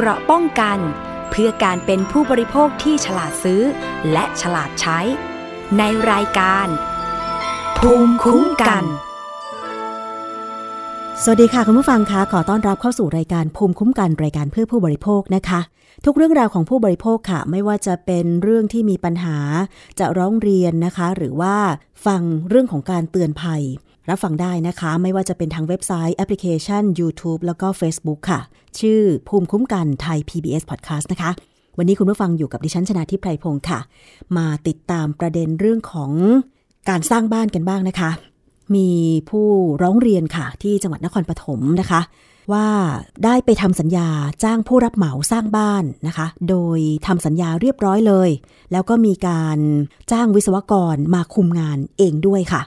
เกราะป้องกัน เพื่อการเป็นผู้บริโภคที่ฉลาดซื้อ และฉลาดใช้ ในรายการ ภูมิคุ้มกัน สวัสดีค่ะคุณผู้ฟังคะขอต้อนรับเข้าสู่รายการภูมิคุ้มกันรายการเพื่อผู้บริโภคนะคะ ทุกเรื่องราวของผู้บริโภคค่ะ ไม่ว่าจะเป็นเรื่องที่มีปัญหา จะร้องเรียนนะคะ หรือว่าฟังเรื่องของการเตือนภัย รับฟังได้นะคะ ไม่ว่าจะเป็นทางเว็บไซต์แอปพลิเคชัน YouTube แล้วก็ Facebook ค่ะ ชื่อภูมิคุ้มกันไทย PBS Podcast นะคะ วันนี้คุณผู้ฟังอยู่กับดิฉันชนะทิพไพรพงศ์ค่ะ มาติดตามประเด็นเรื่องของการสร้างบ้านกันบ้างนะคะ มีผู้ร้องเรียนค่ะ ที่จังหวัดนครปฐมนะคะ ว่าได้ไปทำสัญญาจ้างผู้รับเหมาสร้างบ้านนะคะ โดยทำสัญญาเรียบร้อยเลย แล้วก็มีการจ้างวิศวกรมาคุมงานเองด้วยค่ะ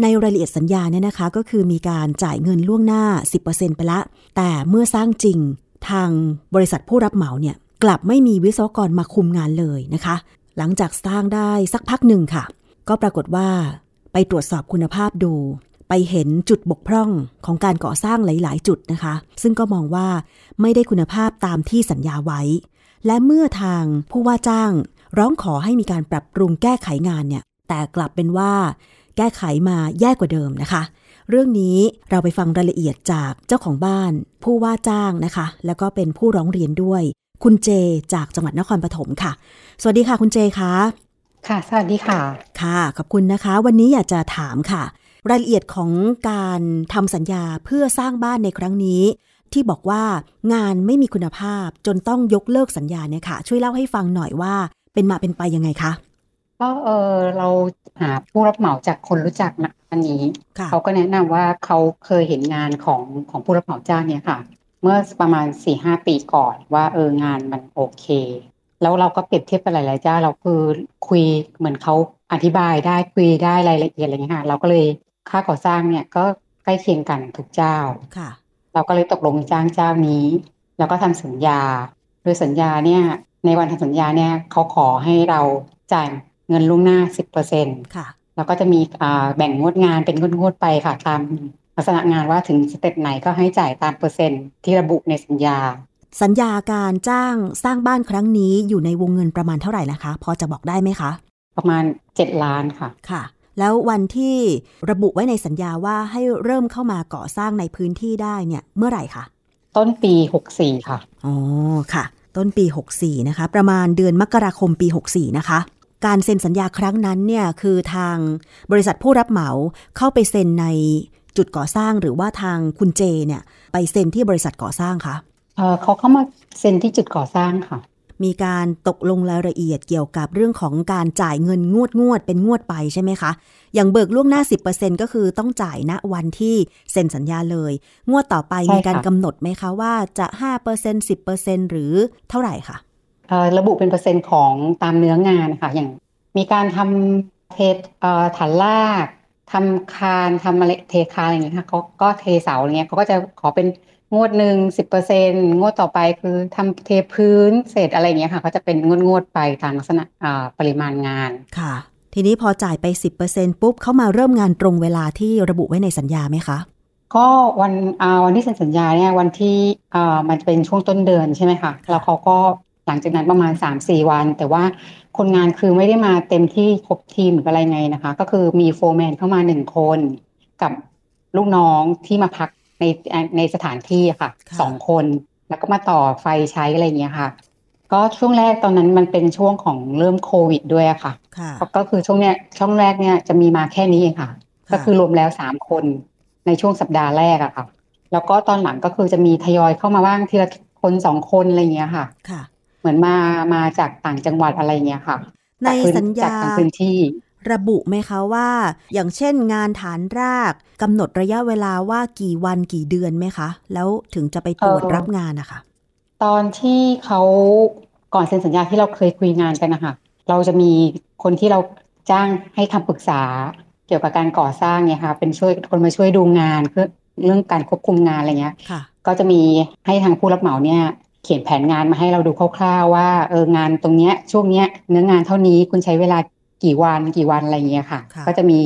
ในรายละเอียดสัญญาเนี่ยนะคะ ก็คือมีการจ่ายเงินล่วงหน้า 10%ไปละ แต่เมื่อสร้างจริงทางบริษัทผู้รับเหมาเนี่ยกลับไม่มีวิศวกรมาคุมงานเลยนะคะ หลังจากสร้างได้สักพักหนึ่งค่ะ ก็ปรากฏว่า ไปตรวจสอบคุณภาพดู ไปเห็นจุดบกพร่องของการก่อสร้างหลาย ๆ จุดนะคะ ซึ่งก็มองว่าไม่ได้คุณภาพตามที่สัญญาไว้ และเมื่อทางผู้ว่าจ้าง ร้องขอให้มีการปรับปรุงแก้ไขงานเนี่ย แต่กลับเป็นว่า แก้ไขมาแย่กว่าเดิมนะคะ เรื่องนี้เราไปฟังรายละเอียดจากเจ้าของบ้าน ผู้ว่าจ้างนะคะ แล้วก็เป็นผู้ร้องเรียนด้วย คุณเจจากจังหวัดนครปฐมค่ะ สวัสดีค่ะคุณเจคะค่ะ สวัสดีค่ะ ค่ะ ขอบคุณนะคะ วันนี้อยากจะถามค่ะ รายละเอียดของการทำสัญญาเพื่อสร้างบ้านในครั้งนี้ ที่บอกว่างานไม่มีคุณภาพจนต้องยกเลิกสัญญาเนี่ยค่ะ ช่วยเล่าให้ฟังหน่อยว่าเป็นมาเป็นไปยังไงคะ ก็เออเราหาผู้รับเหมาจากคนรู้จักนะอันนี้ค่ะเขาก็แนะนำว่าเขาเคยเห็นงานของของผู้รับเหมาจ้างเนี่ยค่ะ เมื่อประมาณสี่ห้าปีก่อนว่าเอองานมันโอเค แล้วเราก็เปรียบเทียบกับหลายๆเจ้าเราคือคุยเหมือนเขาอธิบายได้คุยได้รายละเอียดอะไรเงี้ยค่ะเราก็เลยค่าก่อสร้างเนี่ยก็ใกล้เคียงกันทุกเจ้าค่ะ เราก็เลยตกลงจ้างเจ้านี้ แล้วก็ทำสัญญา โดยสัญญาเนี่ยในวันทำสัญญาเนี่ยเขาขอให้เราจ่าย เงินล่วงหน้า10%ค่ะ แล้วก็จะมีอ่าแบ่งงวดงานเป็นงวดๆไปค่ะตามลักษณะงานว่าถึงสเต็ปไหนก็ให้จ่ายตามเปอร์เซ็นต์ที่ระบุในสัญญา สัญญาการจ้างสร้างบ้านครั้งนี้อยู่ในวงเงินประมาณเท่าไหร่นะคะ พอจะบอกได้ไหมคะ ประมาณ7ล้านค่ะค่ะ แล้ววันที่ระบุไว้ในสัญญาว่าให้เริ่มเข้ามาก่อสร้างในพื้นที่ได้เนี่ยเมื่อไหร่คะต้นปี64ค่ะอ๋อค่ะ ต้นปี64นะคะ ประมาณเดือนมกราคมปี64นะคะ การเซ็นสัญญาครั้งนั้นเนี่ยคือทางบริษัทผู้รับเหมาเข้าไปเซ็นในจุดก่อสร้างหรือว่าทางคุณเจเนี่ยไปเซ็นที่บริษัทก่อสร้างคะเอ่อเขาเข้ามาเซ็นที่จุดก่อสร้างค่ะ มีการตกลงรายละเอียดเกี่ยวกับเรื่องของการจ่ายเงินงวดงวดเป็นงวดไปใช่ไหมคะ อย่างเบิกล่วงหน้า 10%ก็คือต้องจ่ายณวันที่เซ็นสัญญาเลย งวดต่อไปใช่ค่ะมีการกำหนดไหมคะว่าจะ 5% 10%หรือเท่าไหร่คะเอ่อ ระบุเป็นเปอร์เซ็นต์ของตามเนื้องานค่ะอย่างมีการทำเทเอ่อฐานลากทำคานทำอะไรเทคานอะไรอย่างเงี้ยค่ะเขาก็เทเสาอะไรเงี้ยเขาก็จะขอเป็นงวดหนึ่งสิบเปอร์เซ็นงวดต่อไปคือทำเทพื้นเศษอะไรอย่างเงี้ยค่ะเขาจะเป็นงวดงวดๆไปตามลักษณะอ่าปริมาณงานค่ะ ทีนี้พอจ่ายไป10%ปุ๊บเข้ามาเริ่มงานตรงเวลาที่ระบุไว้ในสัญญาไหมคะก็วันอ่าวันที่เซ็นสัญญาเนี่ยวันที่อ่ามันจะเป็นช่วงต้นเดือนใช่ไหมคะแล้วเขาก็ หลังจากนั้นประมาณ 3-4 วัน แต่ว่าคนงานคือไม่ได้มาเต็มที่ครบทีมหรืออะไรไงนะคะ ก็คือมีโฟร์แมนเข้ามาหนึ่งคนกับลูกน้องที่มาพักในในสถานที่อะค่ะค่ะสองคน แล้วก็มาต่อไฟใช้อะไรอย่างเงี้ยค่ะ ก็ช่วงแรกตอนนั้นมันเป็นช่วงของเริ่มโควิดด้วยอะค่ะค่ะ ก็คือช่วงเนี้ยช่วงแรกเนี่ยจะมีมาแค่นี้เองค่ะค่ะ ก็คือรวมแล้วสามคนในช่วงสัปดาห์แรกอะค่ะ แล้วก็ตอนหลังก็คือจะมีทยอยเข้ามาบ้างทีละคนสองคนอะไรอย่างเงี้ยค่ะค่ะ เหมือนมามาจากต่างจังหวัดอะไรอย่างเงี้ยค่ะ ในจากพื้สัญญาจากทางพื้นที่ ระบุไหมคะว่า อย่างเช่นงานฐานรากกำหนดระยะเวลาว่ากี่วันกี่เดือนไหมคะ แล้วถึงจะไปตรวจเอ่อรับงานนะคะ ตอนที่เขาก่อนเซ็นสัญญาที่เราเคยคุยงานกันนะคะเราจะมีคนที่เราจ้างให้คำปรึกษาเกี่ยวกับการก่อสร้างเนี่ยค่ะเป็นช่วยคนมาช่วยดูงานเพื่อเรื่องการควบคุมงานอะไรเงี้ยค่ะก็จะมีให้ทางผู้รับเหมาเนี่ย เขียนแผนงานมาให้เราดูคร่าวๆว่าเอองานตรงเนี้ยช่วงเนี้ยเนื้องานเท่านี้คุณใช้เวลากี่วันกี่วันอะไรเงี้ยค่ะค่ะก็จะมี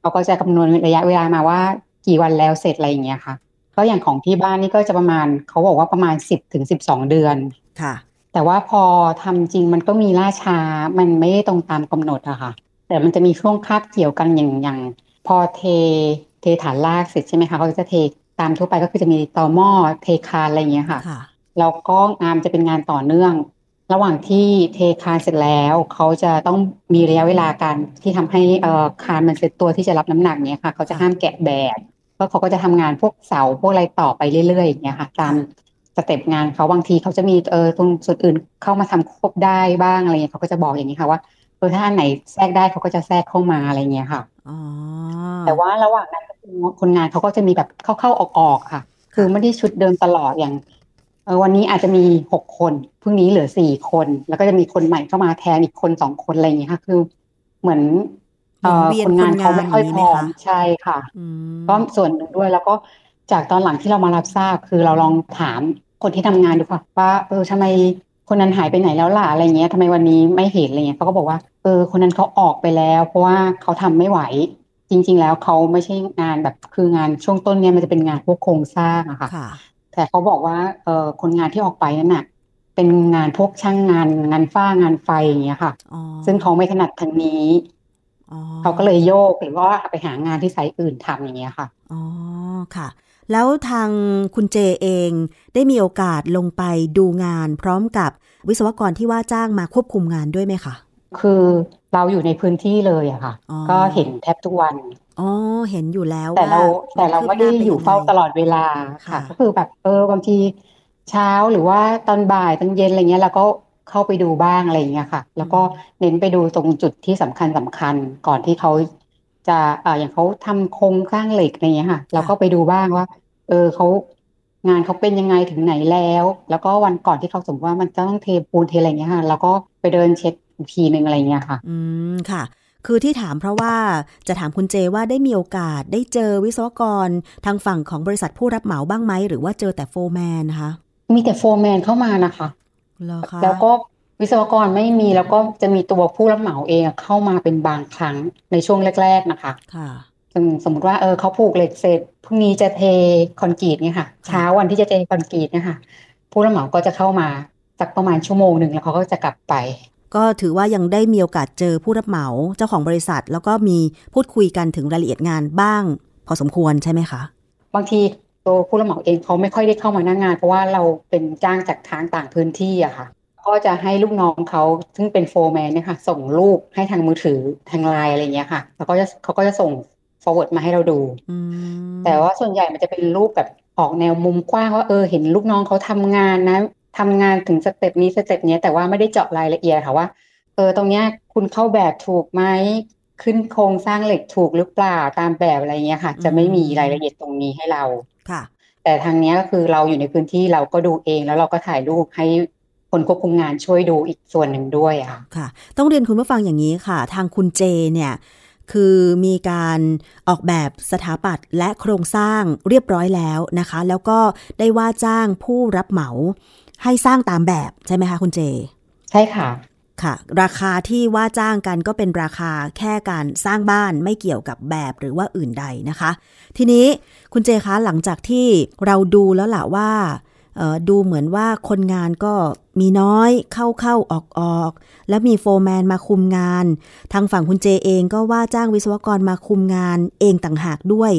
เขาก็จะคำนวณระยะเวลามาว่ากี่วันแล้วเสร็จอะไรอย่างเงี้ยค่ะ ก็อย่างของที่บ้านนี่ก็จะประมาณเขาบอกว่าประมาณสิบถึงสิบสองเดือนค่ะ แต่ว่าพอทำจริงมันก็มีล่าช้ามันไม่ได้ตรงตามกำหนดอะค่ะ แต่มันจะมีช่วงคาบเกี่ยวกันอย่างอย่างพอเทเทฐานรากเสร็จใช่ไหมคะเขาจะเทตามทั่วไปก็คือจะมีตอหม้อเทคานอะไรอย่างเงี้ยค่ะค่ะ แล้วก็งานจะเป็นงานต่อเนื่อง ระหว่างที่เทคานเสร็จแล้วเขาจะต้องมีระยะเวลาการที่ทำให้เอ่อคานมันเสร็จตัวที่จะรับน้ำหนักเนี้ยค่ะเขาจะห้ามแกะแบบก็เขาก็จะทำงานพวกเสาพวกอะไรต่อไปเรื่อยๆอย่างเงี้ยค่ะตามสเต็ปงานเขาบางทีเขาจะมีเออตรงส่วนอื่นเข้ามาทำควบได้บ้างอะไรเงี้ยเขาก็จะบอกอย่างนี้ค่ะว่าเออถ้าอันไหนแทรกได้เขาก็จะแทรกเข้ามาอะไรเงี้ยค่ะอ๋อแต่ว่าระหว่างนั้นก็คือคนงานเขาก็จะมีแบบเข้าๆออกๆค่ะ คือไม่ได้ชุดเดิมตลอดอย่างเออ วันนี้อาจจะมีหกคนพรุ่งนี้เหลือสี่คน แล้วก็จะมีคนใหม่เข้ามาแทนอีกคนสองคนอะไรอย่างเงี้ยค่ะ คือเหมือนเอ่อหมุนเวียนคนงานคนงานเขาไม่ค่อยอย่างพนี้ร้ไหมอมคะใช่ค่ะอืมก็ส่วนหนึ่งด้วยแล้วก็จากตอนหลังที่เรามารับทราบคือเราลองถามคนที่ทำงานดูค่ะว่าเออทำไมคนนั้นหายไปไหนแล้วล่ะอะไรเงี้ยทำไมวันนี้ไม่เห็นอะไรเงี้ยเขาก็บอกว่าเออคนนั้นเขาออกไปแล้ว เพราะว่าเขาทำไม่ไหว จริง ๆ แล้วเขาไม่ใช่งานแบบคืองานช่วงต้นเนี่ยมันจะเป็นงานพวกโครงสร้างอะค่ะค่ะ แต่เขาบอกว่าเออคนงานที่ออกไปนั่นน่ะเป็นงานพวกช่างงานงานฝ้างานไฟอย่างเงี้ยค่ะอ๋อซึ่งเขาไม่ถนัดทางนี้อ๋อเขาก็เลยโยกหรือว่าไปหางานที่ไซต์อื่นทำอย่างเงี้ยค่ะอ๋อค่ะ แล้วทางคุณเจเองได้มีโอกาสลงไปดูงานพร้อมกับวิศวกรที่ว่าจ้างมาควบคุมงานด้วยไหมคะ คือเราอยู่ในพื้นที่เลยอะค่ะอ๋อก็เห็นแทบทุกวันอ๋อเห็นอยู่แล้ว แต่เราว่แต่เราไม่ได้คืบหน้อยู่ป็นงงเฝ้าตลอดเวลาค่ะค่ะ ก็คือแบบเออบางทีเช้าหรือว่าตอนบ่ายตอนเย็นอะไรเงี้ยเราก็เข้าไปดูบ้างอะไรเงี้ยค่ะ แล้วก็เน้นไปดูตรงจุดที่สำคัญสำคัญก่อนที่เขาจะเอ่ออย่างเขาทำโครงสร้างเหล็กอะไรเงี้ยค่ะเราก็ไปดูบ้างว่า เออเขางานเขาเป็นยังไงถึงไหนแล้ว แล้วก็วันก่อนที่เขาสมมติว่ามันจะต้องเทปูนเทอะไรเงี้ยค่ะเราก็ไปเดินเช็ค อีกทีหนึ่งอะไรเงี้ยค่ะ อืมค่ะ คือที่ถามเพราะว่าจะถามคุณเจว่าได้มีโอกาสได้เจอวิศวกรทางฝั่งของบริษัทผู้รับเหมาบ้างไหม หรือว่าเจอแต่โฟร์แมนนะคะมีแต่โฟร์แมนเข้ามานะคะเหรอคะแล้วก็วิศวกรไม่มีแล้วก็จะมีตัวผู้รับเหมาเองอะเข้ามาเป็นบางครั้งในช่วงแรก ๆนะคะค่ะซึ่งสมมติว่าเออเขาผูกเหล็กเสร็จพรุ่งนี้จะเทคอนกรีตเนี่ยค่ะ เช้าวันที่จะเทคอนกรีตเนี่ยค่ะ ผู้รับเหมาก็จะเข้ามาสักประมาณชั่วโมงหนึ่งแล้วเขาก็จะกลับไป ก็ถือว่ายังได้มีโอกาสเจอผู้รับเหมาเจ้าของบริษัท แล้วก็มีพูดคุยกันถึงรายละเอียดงานบ้าง พอสมควรใช่ไหมคะ บางทีตัวผู้รับเหมาเองเขาไม่ค่อยได้เข้ามาหน้างงาน เพราะว่าเราเป็นจ้างจากทางต่างพื้นที่อะค่ะ ก็จะให้ลูกน้องเขาซึ่งเป็นโฟร์แมนเนี่ยค่ะ ส่งรูปให้ทางมือถือทางไลน์อะไรเงี้ยค่ะแล้วก็จะเขาก็จะส่ง forward มาให้เราดูอืมแต่ว่าส่วนใหญ่มันจะเป็นรูปแบบออกแนวมุมกว้างว่าเออเห็นลูกน้องเขาทำงานนะ ทำงานถึงสเต็ปนี้สเต็ปเนี้ยแต่ว่าไม่ได้เจาะรายละเอียดค่ะว่าเออตรงเนี้ยคุณเข้าแบบถูกไหมขึ้นโครงสร้างเหล็กถูกหรือเปล่าตามแบบอะไรเงี้ยค่ะ จะไม่มีรายละเอียดตรงนี้ให้เราค่ะ แต่ทางเนี้ยก็คือเราอยู่ในพื้นที่เราก็ดูเองแล้วเราก็ถ่ายรูปให้คนควบคุมงานช่วยดูอีกส่วนหนึ่งด้วยอะค่ะค่ะ ต้องเรียนคุณผู้ฟังอย่างนี้ค่ะ ทางคุณเจเนี่ยคือมีการออกแบบสถาปัตย์และโครงสร้างเรียบร้อยแล้วนะคะ แล้วก็ได้ว่าจ้างผู้รับเหมา ให้สร้างตามแบบใช่ไหมคะคุณเจ ใช่ค่ะค่ะ ราคาที่ว่าจ้างกันก็เป็นราคาแค่การสร้างบ้านไม่เกี่ยวกับแบบหรือว่าอื่นใดนะคะ ทีนี้คุณเจคะหลังจากที่เราดูแล้วล่ะว่าเอ่อดูเหมือนว่าคนงานก็มีน้อยเข้าเข้าออกออกแล้วมีโฟร์แมนมาคุมงาน ทางฝั่งคุณเจเองก็ว่าจ้างวิศวกรมาคุมงานเองต่างหากด้วย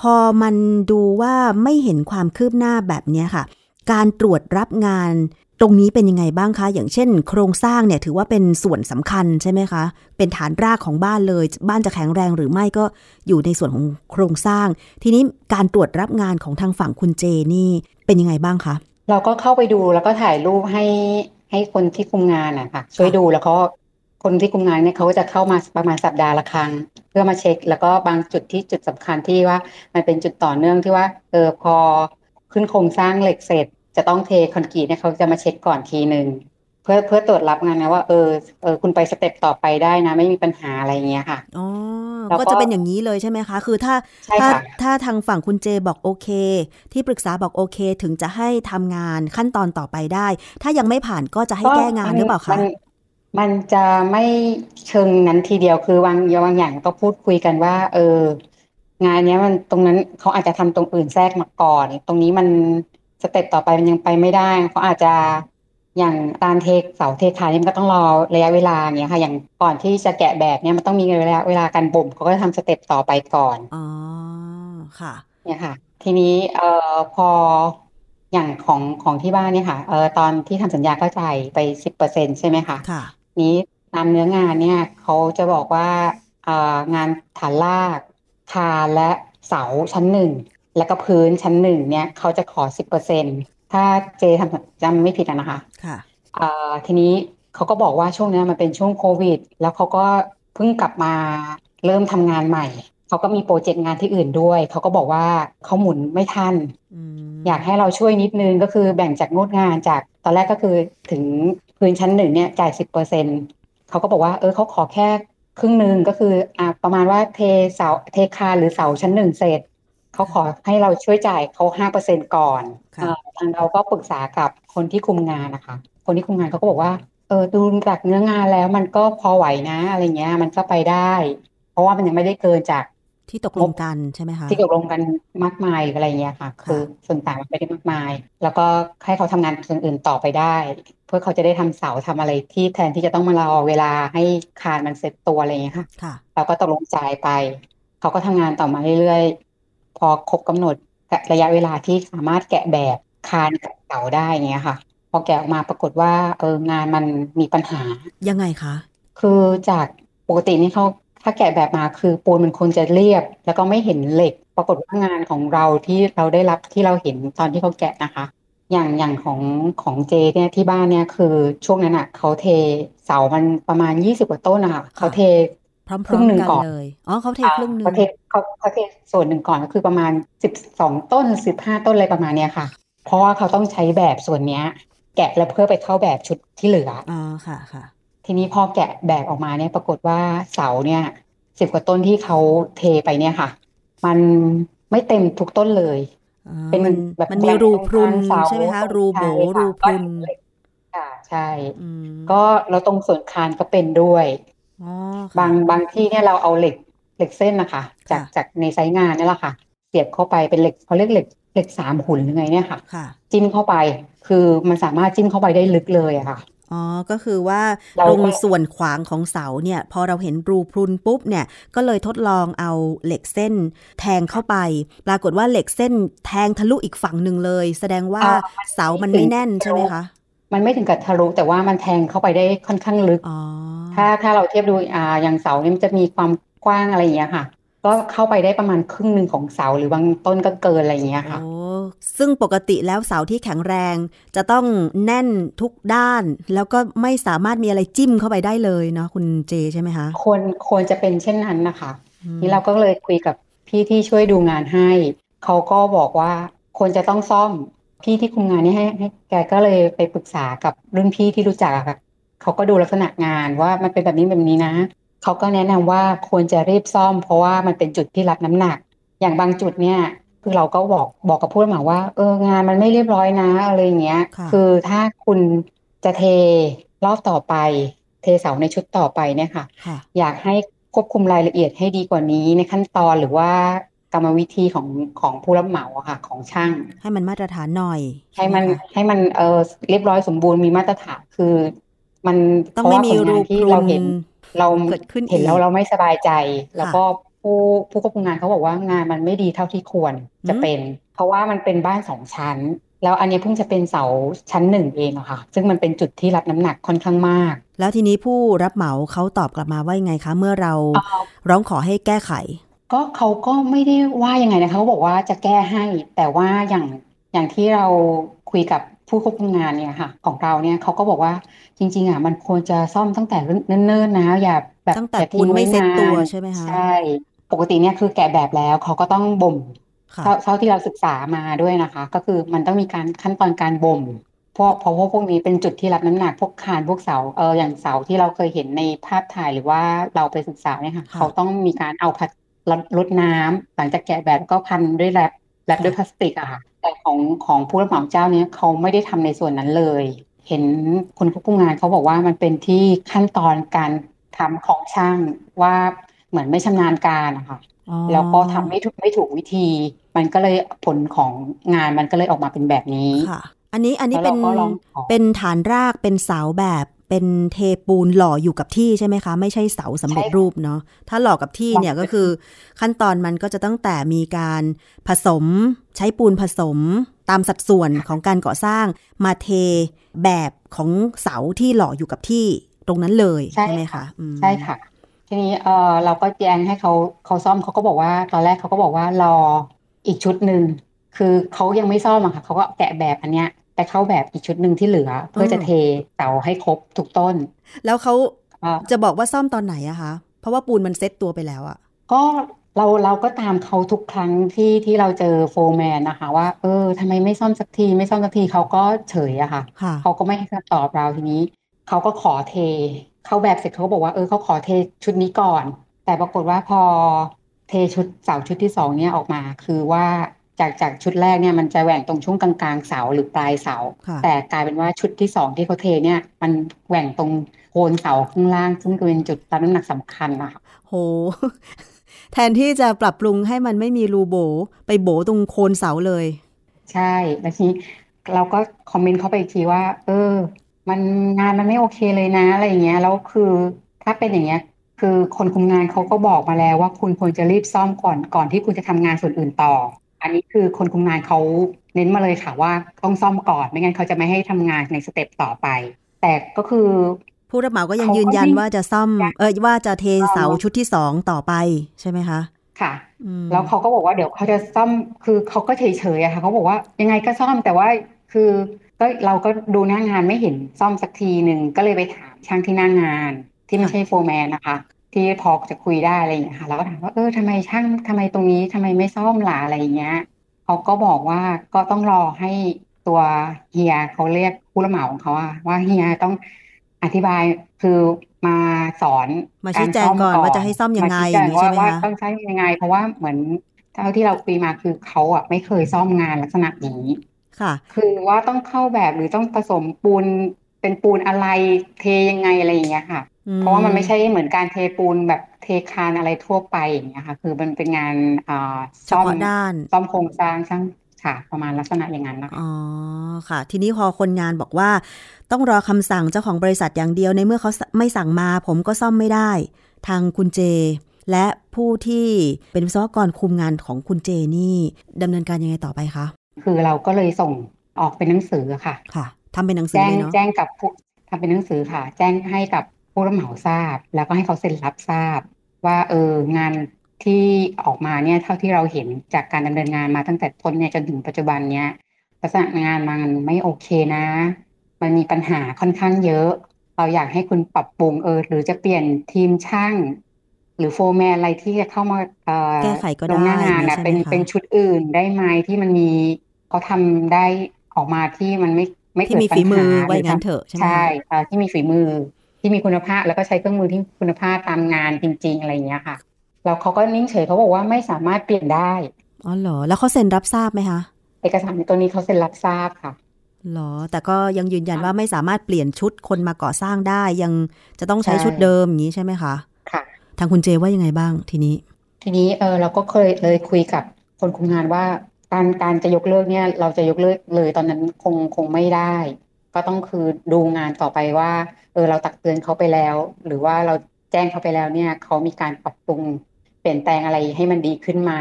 พอมันดูว่าไม่เห็นความคืบหน้าแบบเนี้ยค่ะ การตรวจรับงาน ตรงนี้เป็นยังไงบ้างคะ อย่างเช่น โครงสร้างเนี่ยถือว่าเป็นส่วนสำคัญใช่ไหมคะ เป็นฐานรากของบ้านเลย บ้านจะแข็งแรงหรือไม่ก็อยู่ในส่วนของโครงสร้าง ทีนี้การตรวจรับงานของทางฝั่งคุณเจนี่เป็นยังไงบ้างคะ เราก็เข้าไปดูแล้วก็ถ่ายรูปให้ให้คนที่คุมงานอะค่ะช่วยดูแล้วก็คนที่คุมงานเนี่ยเขาก็จะเข้ามาประมาณสัปดาห์ละครั้ง เพื่อมาเช็ค แล้วก็บางจุดที่จุดสำคัญที่ว่า มันเป็นจุดต่อเนื่องที่ว่าเออพอขึ้นโครงสร้างเหล็กเสร็จ จะต้องเทคอนกรีตเนี่ยเขาจะมาเช็คก่อนทีหนึ่งเพื่อเพื่อตรวจรับงานนะว่าเออเออคุณไปสเต็ปต่อไปได้นะ ไม่มีปัญหาอะไรอย่างเงี้ยค่ะอ๋อแล้วก็ก็จะเป็นอย่างนี้เลยใช่ไหมคะ คือถ้าใช่ถ้าค่ะถ้าทางฝั่งคุณเจบอกโอเค ที่ปรึกษาบอกโอเค ถึงจะให้ทำงานขั้นตอนต่อไปได้ ถ้ายังไม่ผ่านก็จะให้แก้งานหรือเปล่ามัคะนมันจะไม่เชิงนั้นทีเดียวคือวางบางอย่างก็พูดคุยกันว่า เออ งานเนี้ยมันตรงนั้นเขาอาจจะทำตรงอื่นแทรกมาก่อน ตรงนี้มัน สเต็ปต่อไปมันยังไปไม่ได้เขาอาจจะอย่างการเทเสาเทคานนี่มันก็ต้องรอระยะเวลาเงี้ยค่ะ อย่างก่อนที่จะแกะแบบเนี่ยมันต้องมีระยะเวลาการบ่มเขาก็จะทำสเต็ปต่อไปก่อนอ๋อค่ะ เนี่ยค่ะ ทีนี้เอ่อพออย่างของของที่บ้านเนี่ยค่ะเอ่อตอนที่ทำสัญญาก็จ่ายไปสิบเปอร์เซ็นใช่ไหมคะค่ะ นี้ตามเนื้องานเนี่ยเขาจะบอกว่าเอ่องานฐานลากคานและเสาชั้นหนึ่ง แล้วก็พื้นชั้นหนึ่งเนี่ยเขาจะขอสิบเปอร์เซ็นถ้าเจทำจำไม่ผิดนะคะ ค่ะทีนี้เขาก็บอกว่าช่วงนี้มันเป็นช่วงโควิด แล้วเขาก็เพิ่งกลับมาเริ่มทำงานใหม่ เขาก็มีโปรเจกต์งานที่อื่นด้วย เขาก็บอกว่าเขาหมุนไม่ทัน อยากให้เราช่วยนิดนึงก็คือแบ่งจากงดงานจากตอนแรกก็คือถึงพื้นชั้นหนึ่งเนี่ยจ่ายสิบเปอร์เซ็นเขาก็บอกว่าเออเขาขอแค่ครึ่งหนึ่งก็คืออ่าประมาณว่าเทเสาเทคาหรือเสาชั้นหนึ่งเสร็จ เขาขอให้เราช่วยจ่ายเขาห้าเปอร์เซ็นก่อนทางเราก็ปรึกษากับคนที่คุมงานนะคะ คนที่คุมงานเขาก็บอกว่าเออดูจากเนื้องานแล้วมันก็พอไหวนะอะไรเงี้ย มันก็ไปได้ เพราะว่ามันยังไม่ได้เกินจากที่ตกลงกันใช่ไหมคะที่ตกลงกันมากมายอะไรเงี้ยค่ะ คือส่วนต่างมันไม่ได้มากมาย แล้วก็ให้เขาทำงานส่วนอื่นต่อไปได้ เพื่อเขาจะได้ทำเสาทำอะไรที่แทนที่จะต้องมารอเวลาให้คานมันเสร็จตัวอะไรเงี้ยค่ะ เราก็ตกลงใจไป เขาก็ทำงานต่อมาเรื่อยๆ พอครบกำหนดระยะเวลาที่สามารถแกะแบบคานกับเสาได้เงี้ยค่ะ พอแกะออกมาปรากฏว่าเอองานมันมีปัญหายังไงคะคือจากปกตินี่เขาถ้าแกะแบบมาคือปูนมันควรจะเรียบ แล้วก็ไม่เห็นเหล็ก ปรากฏว่างานของเราที่เราได้รับที่เราเห็นตอนที่เขาแกะนะคะ อย่างอย่างของของเจเนี่ยที่บ้านเนี่ยคือช่วงนั้นอะเขาเทเสามันประมาณยี่สิบกว่าต้นนะคะเขาเท พร้อมๆกันเลยอ๋อเขาเทครึ่งหนึ่งเขาเทเขาเขาเทส่วนหนึ่งก่อนก็คือประมาณสิบสองต้นสิบห้าต้นอะไรประมาณเนี้ยค่ะ เพราะว่าเขาต้องใช้แบบส่วนเนี้ย แกะแล้วเพื่อไปเข้าแบบชุดที่เหลืออ๋อค่ะค่ะ ทีนี้พอแกะแบบออกมาเนี่ยปรากฏว่าเสาเนี่ยสิบกว่าต้นที่เขาเทไปเนี่ยค่ะ มันไม่เต็มทุกต้นเลย เป็นแบบมันมีรูพรุนใช่ไหมคะรูโบรูพรุนค่ะใช่ ก็เราตรงส่วนคานก็เป็นด้วย บางบางที่เนี่ยเราเอาเหล็กเหล็กเส้นนะคะ จากจากในไซต์งานนี่แหละค่ะ เสียบเข้าไปเป็นเหล็กเขาเรียกเหล็กเหล็กสามหุ่นหรือไงเนี่ยค่ะ จิ้มเข้าไปคือมันสามารถจิ้มเข้าไปได้ลึกเลยอะค่ะอ๋อ ก็คือว่าตรงส่วนขวางของเสาเนี่ย พอเราเห็นรูพรุนปุ๊บเนี่ย ก็เลยทดลองเอาเหล็กเส้น แทงเข้าไป ปรากฏว่าเหล็กเส้นแทงทะลุอีกฝั่งหนึ่งเลย แสดงว่าเสามันไม่แน่นใช่ไหมคะ มันไม่ถึงกับทะลุแต่ว่ามันแทงเข้าไปได้ค่อนข้างลึกถ้าถ้าเราเทียบดูอ่าอย่างเสาเนี่ยมันจะมีความกว้างอะไรอย่างเงี้ยค่ะ ก็เข้าไปได้ประมาณครึ่งหนึ่งของเสาหรือบางต้นก็เกินอะไรอย่างเงี้ยค่ะโอ้ซึ่งปกติแล้วเสาที่แข็งแรง จะต้องแน่นทุกด้าน แล้วก็ไม่สามารถมีอะไรจิ้มเข้าไปได้เลยเนาะคุณเจใช่ไหมคะควรควรจะเป็นเช่นนั้นนะคะนี่เราก็เลยคุยกับพี่ที่ช่วยดูงานให้ เขาก็บอกว่าควรจะต้องซ่อม พี่ที่คุมงานนี่ให้ให้แกก็เลยไปปรึกษากับรุ่นพี่ที่รู้จักค่ะเขาก็ดูลักษณะงานว่ามันเป็นแบบนี้แบบนี้นะเขาก็แนะนำว่าควรจะรีบซ่อม เพราะว่ามันเป็นจุดที่รับน้ำหนัก อย่างบางจุดเนี่ย คือเราก็บอกบอกกับผู้รับเหมาว่า เอองานมันไม่เรียบร้อยนะอะไรเงี้ย คือถ้าคุณจะเทรอบต่อไป เทเสาในชุดต่อไปเนี่ยค่ะ อยากให้ควบคุมรายละเอียดให้ดีกว่านี้ในขั้นตอนหรือว่า กรรมวิธีของของผู้รับเหมาค่ะ ของช่าง ให้มันมาตรฐานหน่อยให้มันให้มันเออเรียบร้อยสมบูรณ์มีมาตรฐานคือ มันต้องไม่มีรูที่เราเห็น เราเห็นแล้วเราไม่สบายใจ แล้วก็ผู้ผู้ควบคุมงานเขาบอกว่างานมันไม่ดีเท่าที่ควรจะเป็น เพราะว่ามันเป็นบ้านสองชั้น แล้วอันนี้เพิ่งจะเป็นเสาชั้นหนึ่งเองอะค่ะ ซึ่งมันเป็นจุดที่รับน้ำหนักค่อนข้างมาก แล้วทีนี้ผู้รับเหมาเขาตอบกลับมาว่ายังไงคะ เมื่อเราร้องขอให้แก้ไข ก็เขาก็ไม่ได้ว่ายังไงนะคะเขาบอกว่าจะแก้ให้ แต่ว่าอย่างอย่างที่เราคุยกับผู้ควบคุมงานเนี่ยค่ะ ของเราเนี่ยเขาก็บอกว่าจริง ๆอะมันควรจะซ่อมตั้งแต่เนิ่นๆนะอย่าแบบตั้งแต่ปูนไม่เซ็ตตัวใช่ไหมคะใช่ปกติเนี่ยคือแกะแบบแล้วเขาก็ต้องบ่มเท่าที่เราศึกษามาด้วยนะคะ ก็คือมันต้องมีการขั้นตอนการบ่มพวกเพราะพวกพวกนี้เป็นจุดที่รับน้ำหนักพวกคานพวกเสาเอออย่างเสาที่เราเคยเห็นในภาพถ่ายหรือว่าเราไปศึกษาเนี่ยค่ะ เขาต้องมีการเอาพลา ลดน้ำหลังจากแกะแบบก็พันด้วยแรปแรปด้วยพลาสติกอะค่ะ แต่ของของผู้รับเหมาเจ้าเนี้ยเขาไม่ได้ทำในส่วนนั้นเลย เห็นคนควบคุมงานเขาบอกว่ามันเป็นที่ขั้นตอนการทำของช่างว่าเหมือนไม่ชำนาญการนะคะแล้วก็ทำไม่ถูกไม่ถูกวิธี มันก็เลยผลของงานมันก็เลยออกมาเป็นแบบนี้อันนี้อันนี้เป็นแล้วเราก็ลองขอเป็นฐานรากเป็นเสาแบบ เป็นเทปูนหล่ออยู่กับที่ใช่ไหมคะ ไม่ใช่เสาสำเร็จใช่ค่ะรูปเนาะถ้าหล่อกับที่เนี่ยหล่อก็คือขั้นตอนมันก็จะตั้งแต่มีการผสมใช้ปูนผสมตามสัดส่วนของการก่อสร้างมาเทแบบของเสาที่หล่ออยู่กับที่ตรงนั้นเลยใช่ใช่ไหมค่ะคะอืมใช่ค่ะ ทีนี้เออเราก็แจ้งให้เขาเขาซ่อมเขาก็บอกว่าตอนแรกเขาก็บอกว่ารออีกชุดหนึ่งคือเขายังไม่ซ่อมอะค่ะเขาก็แกะแบบอันเนี้ย ไปเข้าแบบอีกชุดหนึ่งที่เหลือ เพื่อจะเทเสาให้ครบทุกต้น แล้วเขาเอ่อจะบอกว่าซ่อมตอนไหนอะคะ เพราะว่าปูนมันเซ็ตตัวไปแล้วอะก็เราเราก็ตามเขาทุกครั้งที่ที่เราเจอโฟร์แมนนะคะ ว่า เออทำไมไม่ซ่อมสักที ไม่ซ่อมสักทีเขาก็เฉยอะค่ะค่ะเขาก็ไม่ให้คำตอบเราทีนี้เขาก็ขอเทเข้าแบบเสร็จเขาก็บอกว่าเออเขาขอเทชุดนี้ก่อน แต่ปรากฏว่าพอเทชุดเสาชุดที่สองเนี่ยออกมา คือว่า จากจากชุดแรกเนี่ยมันจะแหว่งตรงช่วงกลางๆเสาหรือปลายเสาค่ะแต่กลายเป็นว่าชุดที่สองที่เขาเทเนี่ย มันแหว่งตรงโคนเสาข้างล่าง ซึ่งเป็นจุดรับน้ำหนักสำคัญนะคะโห แทนที่จะปรับปรุงให้มันไม่มีรูโบ ไปโบตรงโคนเสาเลย ใช่แล้วทีนี้เราก็คอมเมนต์เข้าไปอีกทีว่า เออ มันงานมันไม่โอเคเลยนะอะไรอย่างเงี้ยแล้วคือถ้าเป็นอย่างเงี้ยคือคนคุมงานเขาก็บอกมาแล้วว่าคุณควรจะรีบซ่อมก่อนก่อนที่คุณจะทำงานส่วนอื่นต่อ อันนี้คือคนคุมงานเขาเน้นมาเลยค่ะว่าต้องซ่อมก่อนไม่งั้นเขาจะไม่ให้ทำงานในสเต็ปต่อไป แต่ก็คือ ผู้รับเหมาก็ยังเขาก็ยืนยันไม่ว่าจะซ่อม เออว่าจะเทเสาซ่อมชุดที่สองต่อไปใช่ไหมคะค่ะอืมแล้วเขาก็บอกว่าเดี๋ยวเขาจะซ่อมคือเขาก็เฉยๆอะค่ะเขาบอกว่ายังไงก็ซ่อมแต่ว่าคือก็เราก็ดูหน้างานไม่เห็นซ่อมสักทีหนึ่งก็เลยไปถามช่างที่หน้างานที่ไม่ใช่โฟร์แมนนะคะ ที่พอจะคุยได้อะไรอย่างเงี้ยค่ะเราก็ถามว่าเออทำไมช่างทำไมตรงนี้ทำไมไม่ซ่อมล่ะอะไรอย่างเงี้ยเขาก็บอกว่าก็ต้องรอให้ตัวเฮียเขาเรียกผู้รับเหมาของเขาอะว่าเฮียต้องอธิบายคือมาสอนมาชี้แจงก่อนว่าจะให้ซ่อมยังไงมาชี้อแจย่างนี้ใช่ไหมว่าคะว่าต้องใช้ยังไง เพราะว่าเหมือนเท่าที่เราคุยมาคือเขาอะไม่เคยซ่อมงานลักษณะนี้ค่ะ คือว่าต้องเข้าแบบหรือต้องผสมปูนเป็นปูนอะไรเทยังไงอะไรอย่างเงี้ยค่ะอื เพราะว่ามันไม่ใช่เหมือนการเทปูนแบบเทคานอะไรทั่วไปอย่างเงี้ยค่ะ คือมันเป็นงานอ่าเฉซ่อมพาะด้านซ่อมโครงสร้างช่างค่ะ ประมาณลักษณะอย่างนั้นนะคะอ๋อค่ะ ทีนี้พอคนงานบอกว่า ต้องรอคำสั่งเจ้าของบริษัทอย่างเดียวในเมื่อเขาไม่สั่งมา ผมก็ซ่อมไม่ได้ ทางคุณเจ และผู้ที่เป็นวิศวกรคุมงานของคุณเจนี่ดำเนินการยังไงต่อไปคะคือเราก็เลยส่งออกเป็นหนังสือค่ะ ค่ะทำเป็นหนังสือแจ้งเลยเนาะแจ้งกับผู้ทำเป็นหนังสือค่ะ แจ้งให้กับ ผู้รับเหมาทราบ แล้วก็ให้เขาเซ็นรับทราบ ว่าเอองานที่ออกมาเนี่ยเท่าที่เราเห็นจากการดำเนินงานมาตั้งแต่ต้นเนี่ยจนถึงปัจจุบันเนี่ยลักษณะงานมันไม่โอเคนะ มันมีปัญหาค่อนข้างเยอะ เราอยากให้คุณปรับปรุงเออหรือจะเปลี่ยนทีมช่าง หรือโฟร์แมนอะไรที่จะเข้ามาเอ่อแก้ไขก็ลได้งหน้างานอย่างนี้นะใช่ไหมเป็นคะเป็นชุดอื่นได้ไหมที่มันมีเขาทำได้ออกมาที่มันไม่ไม่ที่เกิดมีปัญฝีมือหาไว้หรืองั้นทำเถอะใช่ไหมใช่คะเอ่อที่มีฝีมือ ที่มีคุณภาพแล้วก็ใช้เครื่องมือที่คุณภาพตามงานจริง ๆ อะไรอย่างเงี้ยค่ะแล้วเขาก็นิ่งเฉยเขาบอกว่าไม่สามารถเปลี่ยนได้อ๋อเหรอแล้วเขาเซ็นรับทราบไหมคะเอกสารตัวนี้เขาเซ็นรับทราบค่ะเหรอ แต่ก็ยังยืนยันค่ะว่าไม่สามารถเปลี่ยนชุดคนมาก่อสร้างได้ ยังจะต้องใช้ใช่ชุดเดิมอย่างนี้ใช่ไหมคะค่ะ ทางคุณเจว่ายังไงบ้างทีนี้ ทีนี้เออเราก็เคยเลยคุยกับคนคุมงานว่าการการจะยกเลิกเนี่ย เราจะยกเลิกเลยตอนนั้นคงคงไม่ได้ ก็ต้องคือดูงานต่อไปว่าเออเราตักเตือนเขาไปแล้ว หรือว่าเราแจ้งเขาไปแล้วเนี่ยเขามีการปรับปรุงเปลี่ยนแปลงอะไรให้มันดีขึ้นไหม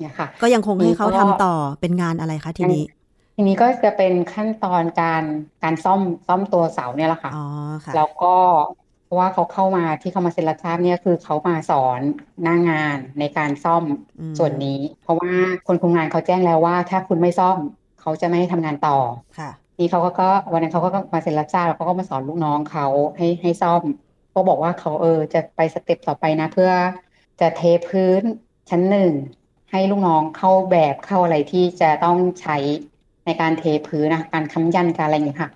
เนี่ยค่ะ ก็ยังคงให้เขาก็ทำต่อเป็นงานอะไรคะทีนี้ ทีนี้ก็จะเป็นขั้นตอนการการซ่อมซ่อมตัวเสาเนี่ยแหละค่ะอ๋อค่ะแล้วก็เพราะว่าเขาเข้ามาที่เขามาเซ็นรับทราบเนี่ยคือเขามาสอนหน้างานในการซ่อมอืมส่วนนี้ เพราะว่าคนคุมงานเขาแจ้งแล้วว่า ถ้าคุณไม่ซ่อมเขาจะไม่ให้ทำงานต่อค่ะ นี่เขาก็ก็วันนั้นเขาก็มาเซ็นรับทราบแล้วเขาก็มาสอนลูกน้องเขาให้ให้ซ่อมก็บอกว่าเขาเออจะไปสเต็ปต่อไปนะ เพื่อจะเทพื้นชั้นหนึ่งให้ลูกน้องเข้าแบบเข้าอะไรที่จะต้องใช้ในการเทพื้นนะการค้ำยันการอะไรอย่างเงี้ยค่ะ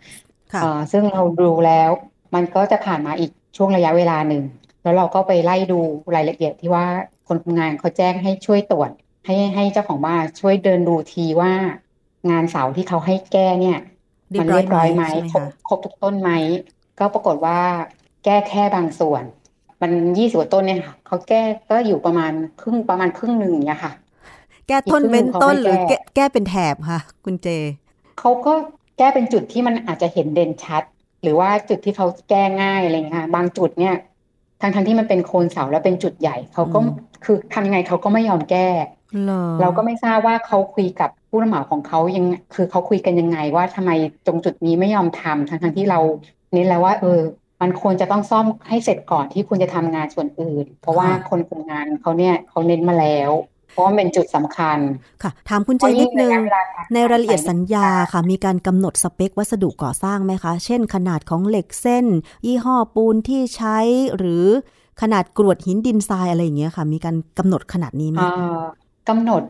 ค่ะเอ่อซึ่งเราดูแล้วมันก็จะผ่านมาอีกช่วงระยะเวลาหนึ่ง แล้วเราก็ไปไล่ดูรายละเอียดที่ว่าคนทำงานเขาแจ้งให้ช่วยตรวจ ให้ให้เจ้าของบ้านช่วยเดินดูทีว่างานเสาที่เขาให้แก้เนี่ยเรีย มับนร้อยเรียบร้อยไหมไหมใช่ไหมครบคะครบทุกต้นไหม ก็ปรากฏว่าแก้แค่บางส่วน มันยี่สิบกว่าต้นเนี่ยค่ะเขาแก้ก็อยู่ประมาณครึ่งประมาณครึ่งหนึ่งเนี่ยค่ะ แก้ต้นอีกครึ่งเป็นต้นเขาไม่หรือแก้แก้แก้เป็นแถบค่ะ คุณเจเขาก็แก้เป็นจุดที่มันอาจจะเห็นเด่นชัด หรือว่าจุดที่เขาแก้ง่ายอะไรเงี้ยค่ะบางจุดเนี่ยทั้งทั้งที่มันเป็นโคนเสาแล้วเป็นจุดใหญ่เขาก็คือทำยังไงเขาก็ไม่ยอมแก้เราก็ไม่ทราบว่าเขาคุยกับ ผู้รับเหมาของเขายังคือเขาคุยกันยังไงว่าทำไมตรงจุดนี้ไม่ยอมทำทั้งทั้งที่เราเน้นแล้วว่า เออ มันควรจะต้องซ่อมให้เสร็จก่อนที่คุณจะทำงานส่วนอื่น เพราะว่าคนคุมงานเขาเนี่ยเขาเน้นมาแล้ว เพราะว่าเป็นจุดสำคัญค่ะ ถามคุณเจนิดนึงในรายละเอียดสัญญาค่ะ มีการกำหนดสเปควัสดุก่อสร้างไหมคะ เช่น ขนาดของเหล็กเส้น ยี่ห้อปูนที่ใช้หรือขนาดกรวดหินดินทรายอะไรอย่างเงี้ยค่ะ มีการกำหนดขนาดนี้ไหมกำหนด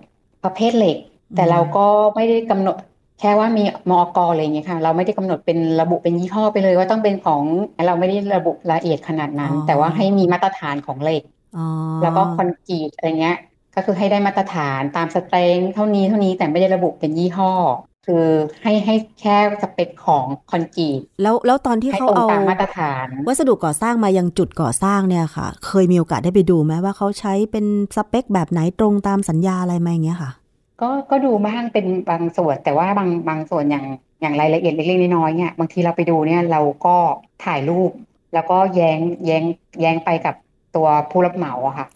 ประเภทเหล็ก แต่เราก็ไม่ได้กำหนดแค่ว่ามีมอกอะไรอย่างเงี้ยค่ะ เราไม่ได้กำหนดเป็นระบุเป็นยี่ห้อไปเลย ว่าต้องเป็นของเราไม่ได้ระบุรายละเอียดขนาดนั้น แต่ว่าให้มีมาตรฐานของเหล็กแล้วก็คอนกรีตอะไรเงี้ย ก็คือให้ได้มาตรฐานตามสเตงเท่านี้เท่านี้แต่ไม่ได้ระบุเป็นยี่ห้อ คือให้ให้แค่สเปคของคอนกรีตแล้วแล้วตอนที่เขาเอามาตรฐาน วัสดุก่อสร้างมายังจุดก่อสร้างเนี่ยค่ะ เคยมีโอกาสได้ไปดูไหมว่าเขาใช้เป็นสเปคแบบไหนตรงตามสัญญาอะไรมาอย่างเงี้ยค่ะ ก็ก็ดูบ้างเป็นบางส่วนแต่ว่าบางบางส่วนอย่างอย่างรายละเอียดเล็กๆน้อยๆเนี่ยบางทีเราไปดูเนี่ยเราก็ถ่ายรูป แล้วก็แย้งแย้งแย้งไปกับตัวผู้รับเหมาอะค่ะ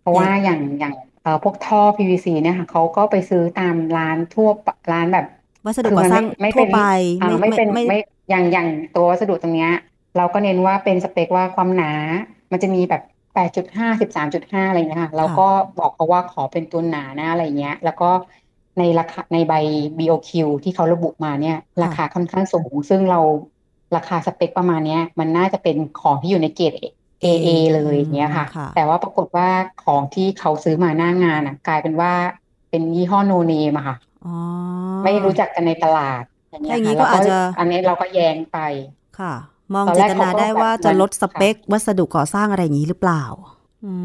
เพราะว่าอย่างอย่างเอ่อพวกท่อ PVC เนี่ยค่ะเขาก็ไปซื้อตามร้านทั่วร้านแบบวัสดุก่อสร้างทั่วไปไม่เป็นไม่อย่างอย่างตัววัสดุตรงเนี้ย เราก็เน้นว่าเป็นสเปคว่าความหนา มันจะมีแบบ แปดจุดห้าสิบสามจุดห้าอะไรเงี้ยค่ะเราก็บอกเขาว่าขอเป็นตัวหนานะอะไรเงี้ย แล้วก็ในราคาในใบ BOQ ที่เขาระบุมาเนี่ย ราคาค่อนข้างสูง ซึ่งเราราคาสเปคประมาณเนี้ย มันน่าจะเป็นของที่อยู่ในเกรด AA เลยเงี้ยค่ะ แต่ว่าปรากฏว่าของที่เขาซื้อมาหน้างานอะ กลายเป็นว่าเป็นยี่ห้อโนเนมอะค่ะไม่รู้จักกันในตลาดอย่างเงี้ยค่ะแล้วก็อันนี้เราก็แย้งไปค่ะ มองเจตนาได้ว่าจะลดสเปค วัสดุก่อสร้างอะไรอย่างนี้หรือเปล่า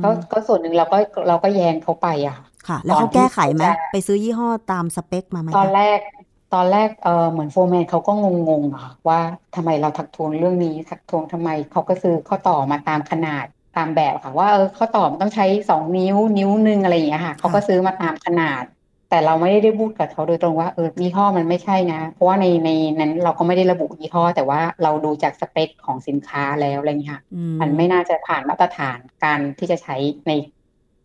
ก็ก็ส่วนหนึ่งเราก็เราก็แย้งเขาไปอะค่ะ แล้วเขาแก้ไขไหมไปซื้อยี่ห้อตามสเปคมาไหมตอนแรกตอนแรกเออเหมือนโฟร์แมนเขาก็งงๆอะว่าทำไมเราถักทวงเรื่องนี้ถักทวงทำไมเขาก็ซื้อข้อต่อมาตามขนาดตามแบบค่ะ ว่าเออข้อต่อมันต้องใช้สองนิ้วนิ้วหนึ่งอะไรอย่างเงี้ยค่ะเขาก็ซื้อมาตามขนาด แต่เราไม่ได้พูดกับเขาโดยตรงว่าเออยี่ห้อมันไม่ใช่นะ เพราะว่าในในนั้นเราก็ไม่ได้ระบุยี่ห้อ แต่ว่าเราดูจากสเปคของสินค้าแล้วอะไรเงี้ยมันไม่น่าจะผ่านมาตรฐานการที่จะใช้ใน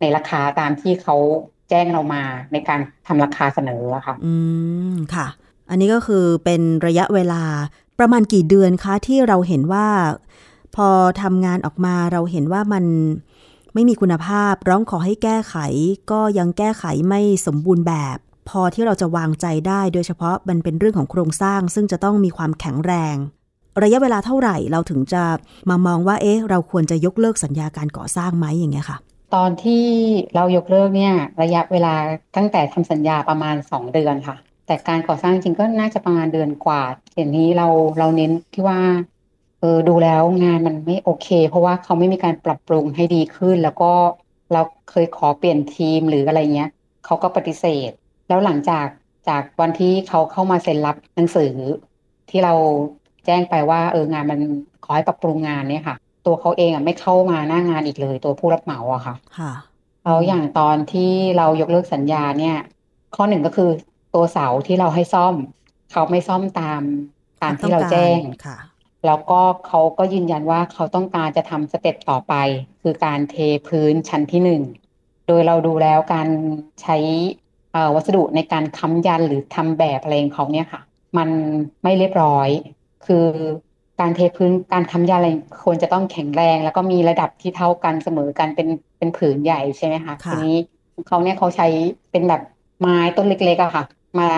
ในราคาตามที่เขาแจ้งเรามาในการทำราคาเสนอค่ะ อืมค่ะ อันนี้ก็คือเป็นระยะเวลาประมาณกี่เดือนคะที่เราเห็นว่า พอทำงานออกมาเราเห็นว่ามัน ไม่มีคุณภาพ ร้องขอให้แก้ไข ก็ยังแก้ไขไม่สมบูรณ์แบบ พอที่เราจะวางใจได้ โดยเฉพาะมันเป็นเรื่องของโครงสร้าง ซึ่งจะต้องมีความแข็งแรง ระยะเวลาเท่าไหร่เราถึงจะมามองว่าเอ๊ะเราควรจะยกเลิกสัญญาการก่อสร้างไหมอย่างเงี้ยค่ะตอนที่เรายกเลิกเนี่ย ระยะเวลาตั้งแต่ทำสัญญาประมาณสองเดือนค่ะ แต่การก่อสร้างจริงก็น่าจะประมาณเดือนกว่าอย่างนี้เราเราเน้นที่ว่า เออดูแล้วงานมันไม่โอเค เพราะว่าเขาไม่มีการปรับปรุงให้ดีขึ้น แล้วก็เราเคยขอเปลี่ยนทีมหรืออะไรเงี้ยเขาก็ปฏิเสธ แล้วหลังจากจากวันที่เขาเข้ามาเซ็นรับหนังสือ ที่เราแจ้งไปว่าเอองานมันขอให้ปรับปรุงงานเนี่ยค่ะ ตัวเขาเองอะไม่เข้ามาหน้างานอีกเลย ตัวผู้รับเหมาอะค่ะค่ะแล้วอย่างตอนที่เรายกเลิกสัญญาเนี่ย ข้อหนึ่งก็คือตัวเสาที่เราให้ซ่อม เขาไม่ซ่อมตามตามที่เราแจ้งค่ะ แล้วก็เขาก็ยืนยันว่าเขาต้องการจะทำสเต็ปต่อไป คือการเทพื้นชั้นที่หนึ่งโดยเราดูแล้วการใช้วัสดุในการค้ำยันหรือทำแบบอะไรของเขาเนี่ยค่ะ มันไม่เรียบร้อย คือการเทพื้นการค้ำยันอะไรควรจะต้องแข็งแรง แล้วก็มีระดับที่เท่ากันเสมอกันเป็นเป็นผืนใหญ่ใช่ไหมคะทีนี้เขาเนี่ยเขาใช้เป็นแบบไม้ต้นเล็กๆอะค่ะ มา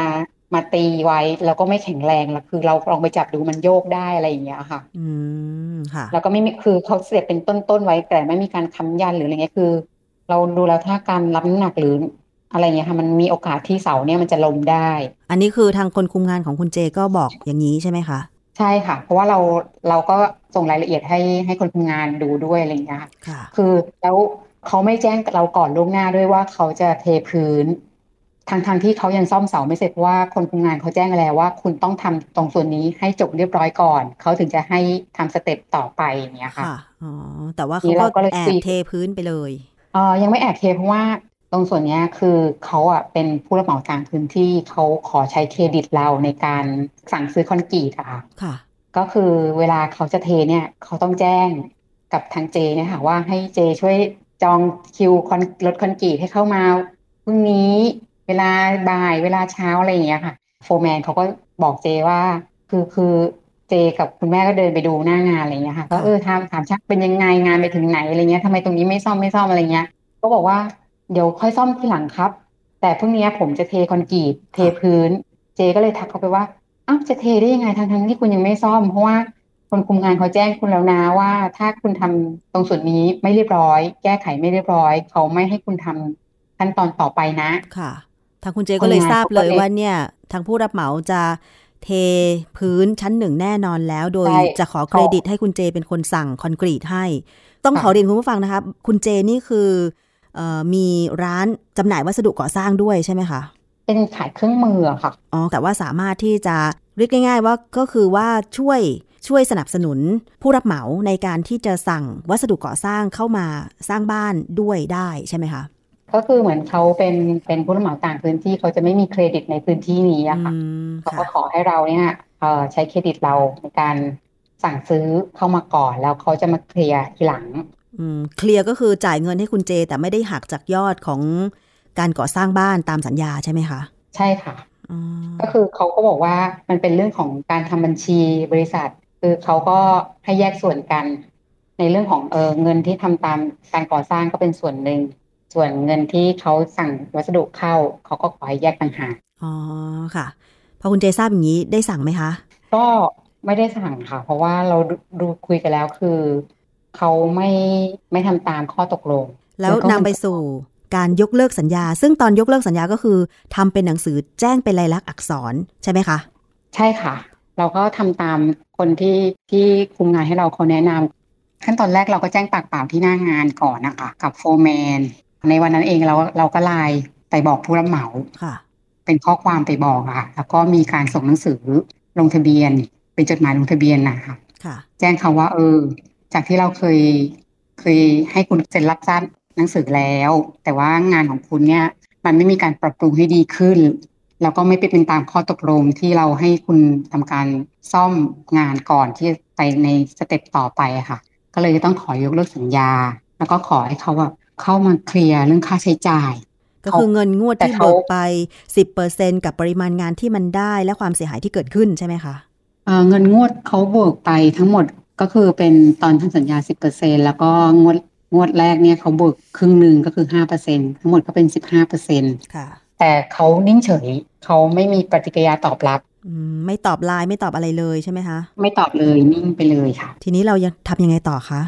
มาตีไว้แล้วก็ไม่แข็งแรงแล้วคือเราลองไปจับดูมันโยกได้อะไรอย่างเงี้ยค่ะ อืมค่ะ แล้วก็ไม่มีคือเขาเสียบเป็นต้นๆไว้แต่ไม่มีการค้ำยันหรืออะไรเงี้ยคือ เราดูแล้วถ้าการรับน้ำหนักหรืออะไรเงี้ยค่ะมันมีโอกาสที่เสาเนี่ยมันจะล้มได้ อันนี้คือทางคนคุมงานของคุณเจก็บอกอย่างนี้ใช่ไหมคะใช่ค่ะ เพราะว่าเราเราก็ส่งรายละเอียดให้ให้คนคุมงานดูด้วยอะไรเงี้ยค่ะ คือแล้วเขาไม่แจ้งเราก่อนล่วงหน้าด้วยว่าเขาจะเทพื้น ทางทางที่เขายังซ่อมเสาไม่เสร็จเพราะว่าคนคุมงานเขาแจ้งแล้วว่า คุณต้องทำตรงส่วนนี้ให้จบเรียบร้อยก่อน เขาถึงจะให้ทำสเต็ปต่อไปอย่างเงี้ยค่ะอ๋อแต่ว่าเขาก็แอบเทพื้นไปเลยอ๋อยังไม่แอบเทเพราะว่าตรงส่วนนี้คือเขาอะเป็นผู้รับเหมาต่างพื้นที่เขาขอใช้เครดิตเราในการสั่งซื้อคอนกรีตอะค่ะค่ะ ก็คือเวลาเขาจะเทเนี่ยเขาต้องแจ้งกับทางเจเนี่ยค่ะว่าให้เจช่วยจองคิวคอนรถคอนกรีตให้เข้ามาพรุ่งนี้ เวลาบ่ายเวลาเช้าอะไรอย่างเงี้ยค่ะ โฟร์แมนเขาก็บอกเจว่าคือคือเจกับคุณแม่ก็เดินไปดูหน้างานอะไรเงี้ยค่ะ ก็เออถามถามชักเป็นยังไงงานไปถึงไหนอะไรเงี้ยทำไมตรงนี้ไม่ซ่อมไม่ซ่อมอะไรเงี้ย ก็บอกว่าเดี๋ยวค่อยซ่อมทีหลังครับ แต่พรุ่งนี้ผมจะเทคอนกรีตเทพื้น เจก็เลยทักเขาไปว่าอ้าวจะเทได้ยังไงทั้งทั้งที่คุณยังไม่ซ่อมเพราะว่าคนคุมงานเขาแจ้งคุณแล้วนะว่าถ้าคุณทำตรงส่วนนี้ไม่เรียบร้อย แก้ไขไม่เรียบร้อย เขาไม่ให้คุณทำขั้นตอนต่อไปนะค่ะ ทางคุณเจก็เลยคนงานทราบเลยเขาก็เลยว่าเนี่ย ทางผู้รับเหมาจะเทพื้นชั้นหนึ่งแน่นอนแล้ว โดยใช่จะขอเครดิตให้คุณเจเป็นคนสั่งคอนกรีตให้ ต้องค่ะขอเรียนคุณผู้ฟังนะคะ คุณเจนี่คือเออมีร้านจำหน่ายวัสดุก่อสร้างด้วยใช่ไหมคะ เป็นขายเครื่องมืออะค่ะ อ๋อ แต่ว่าสามารถที่จะเรียกง่าย ๆ ว่าก็คือว่าช่วยช่วยสนับสนุนผู้รับเหมาในการที่จะสั่งวัสดุก่อสร้างเข้ามาสร้างบ้านด้วยได้ใช่ไหมคะ ก็คือเหมือนเขาเป็นเป็นผู้รับเหมาต่างพื้นที่เขาจะไม่มีเครดิตในพื้นที่นี้อะค่ะอืมเขาค่ะก็ขอให้เราเนี่ยเอ่อใช้เครดิตเราในการสั่งซื้อเข้ามาก่อน แล้วเขาจะมาเคลียร์ทีหลังอืมเคลียร์ก็คือจ่ายเงินให้คุณเจ แต่ไม่ได้หักจากยอดของการก่อสร้างบ้านตามสัญญาใช่ไหมคะใช่ค่ะอ๋อก็คือเขาก็บอกว่ามันเป็นเรื่องของการทำบัญชีบริษัท คือเขาก็ให้แยกส่วนกัน ในเรื่องของเออเงินที่ทำตามการก่อสร้างก็เป็นส่วนหนึ่ง ส่วนเงินที่เขาสั่งวัสดุเข้าเขาก็ขอให้แยกต่างหากอ๋อค่ะ พอคุณเจทราบอย่างนี้ได้สั่งไหมคะ ก็ไม่ได้สั่งค่ะ เพราะว่าเราดูดูคุยกันแล้วคือเขาไม่ไม่ทำตามข้อตกลง แล้วก็นำไปสู่การยกเลิกสัญญา ซึ่งตอนยกเลิกสัญญาก็คือทำเป็นหนังสือแจ้งเป็นลายลักษณ์อักษรใช่ไหมคะ ใช่ค่ะ เราก็ทำตามคนที่ที่คุมงานให้เราเขาแนะนำขั้นตอนแรกเราก็แจ้งปากเปล่าที่หน้างานก่อนนะคะ กับโฟร์แมน ในวันนั้นเองเราเราก็ไลน์ไปบอกผู้รับเหมาค่ะ เป็นข้อความไปบอกอะค่ะแล้วก็มีการส่งหนังสือลงทะเบียน เป็นจดหมายลงทะเบียนนะคะค่ะ แจ้งเขาว่า เออ จากที่เราเคยเคยให้คุณเซ็นรับทราบหนังสือแล้ว แต่ว่างานของคุณเนี่ย มันไม่มีการปรับปรุงให้ดีขึ้นแล้วก็ไม่ไปเป็นตามข้อตกลงที่เราให้คุณทำการซ่อมงานก่อนที่จะไปในสเต็ปต่อไปอะค่ะ ก็เลยต้องขอยกเลิกสัญญา แล้วก็ขอให้เขาแบบ เข้ามาเคลียร์เรื่องค่าใช้จ่าย ก็คือเงินงวดแต่ที่เขาเบิกไป10%กับปริมาณงานที่มันได้และความเสียหายที่เกิดขึ้นใช่ไหมคะเอ่อเงินงวดเขาเบิกไปทั้งหมดก็คือเป็นตอนทำสัญญา10%แล้วก็งวดงวดแรกเนี่ยเขาเบิกครึ่งหนึ่งก็คือ5%ทั้งหมดก็เป็น15%ค่ะ แต่เขานิ่งเฉยเขาไม่มีปฏิกิริยาตอบรับอืมไม่ตอบไลน์ไม่ตอบอะไรเลยใช่ไหมคะ ไม่ตอบเลยนิ่งไปเลยค่ะ ทีนี้เรายังทำยังไงต่อคะ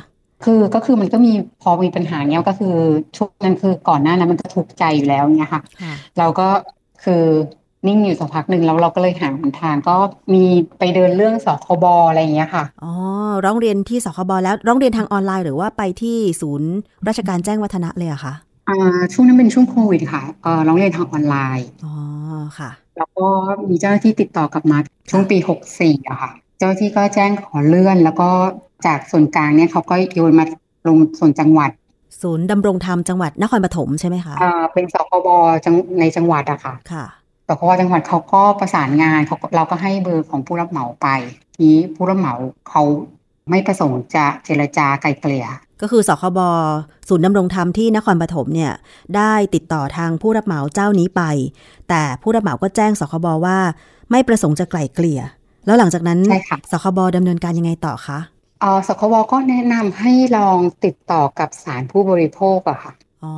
คือก็คือมันก็มีพอมีปัญหาเนี้ยก็คือช่วงนั้นคือก่อนหน้านั้นมันก็ทุกข์ใจอยู่แล้วเนี่ยค่ะค่ะ เราก็คือนิ่งอยู่สักพักหนึ่งแล้วเราก็เลยหาหนทางก็มีไปเดินเรื่องสคบอะไรอย่างเงี้ยค่ะอ๋อร้องเรียนที่สคบแล้วร้องเรียนทางออนไลน์หรือว่าไปที่ศูนย์ ราชการแจ้งวัฒนะเลยอะคะอ่าช่วงนั้นเป็นช่วงโควิดค่ะเอ่อร้องเรียนทางออนไลน์อ๋อค่ะ แล้วก็มีเจ้าหน้าที่ติดต่อกลับมาช่วงปีหกสี่อะค่ะ เจ้าหน้าที่ก็แจ้งขอเลื่อนแล้วก็ จากส่วนกลางเนี่ยเขาก็โยนมาลงส่วนจังหวัด ศูนย์ดำรงธรรมจังหวัดนครปฐมใช่ไหมคะอ่าเป็นสคบจังในจังหวัดอะค่ะค่ะสคบจังหวัดเขาก็ประสานงานเขาก็เราก็ให้เบอร์ของผู้รับเหมาไป ทีนี้ผู้รับเหมาเขาไม่ประสงค์จะเจรจาไกลเกลี่ยก็คือสคบศูนย์ดำรงธรรมที่นครปฐมเนี่ยได้ติดต่อทางผู้รับเหมาเจ้านี้ไป แต่ผู้รับเหมาก็แจ้งสคบว่า ไม่ประสงค์จะไกล่เกลี่ย แล้วหลังจากนั้นใช่ค่ะสคบดำเนินการยังไงต่อคะเอ่อ สคบก็แนะนำให้ลองติดต่อกับศาลผู้บริโภคอะค่ะอ๋อ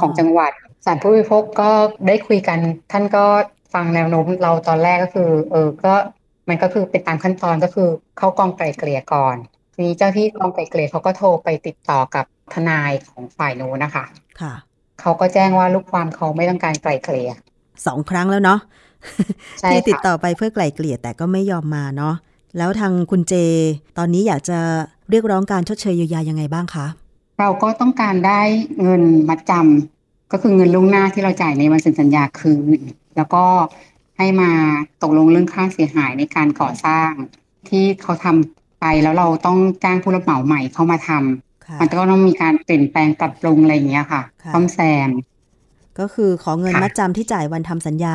ของจังหวัดศาลผู้บริโภคก็ได้คุยกัน ท่านก็ฟังแนวโน้มเราตอนแรกก็คือ เออก็มันก็คือเป็นตามขั้นตอนก็คือเข้ากองไกล่เกลี่ยก่อน ทีนี้เจ้าที่กองไกล่เกลี่ยเขาก็โทรไปติดต่อกับทนายของฝ่ายโน้นนะคะ ค่ะเขาก็แจ้งว่าลูกความเขาไม่ต้องการไกล่เกลี่ยสองครั้งแล้วเนาะใช่ที่ติดค่ะต่อไปเพื่อไกล่เกลี่ยแต่ก็ไม่ยอมมาเนาะ แล้วทางคุณเจ ตอนนี้อยากจะเรียกร้องการชดเชยเยียวยายังไงบ้างคะ เราก็ต้องการได้เงินมัดจำก็คือเงินล่วงหน้าที่เราจ่ายในวันเซ็นสัญญาคืน แล้วก็ให้มาตกลงเรื่องค่าเสียหายในการก่อสร้าง ที่เขาทำไปแล้วเราต้องจ้างผู้รับเหมาใหม่เข้ามาทำค่ะมันก็ต้องมีการเปลี่ยนแปลงปรับปรุงอะไรอย่างเงี้ยค่ะค่ะซ่อมแซมก็คือขอเงินมัดจำที่จ่ายวันทำสัญญา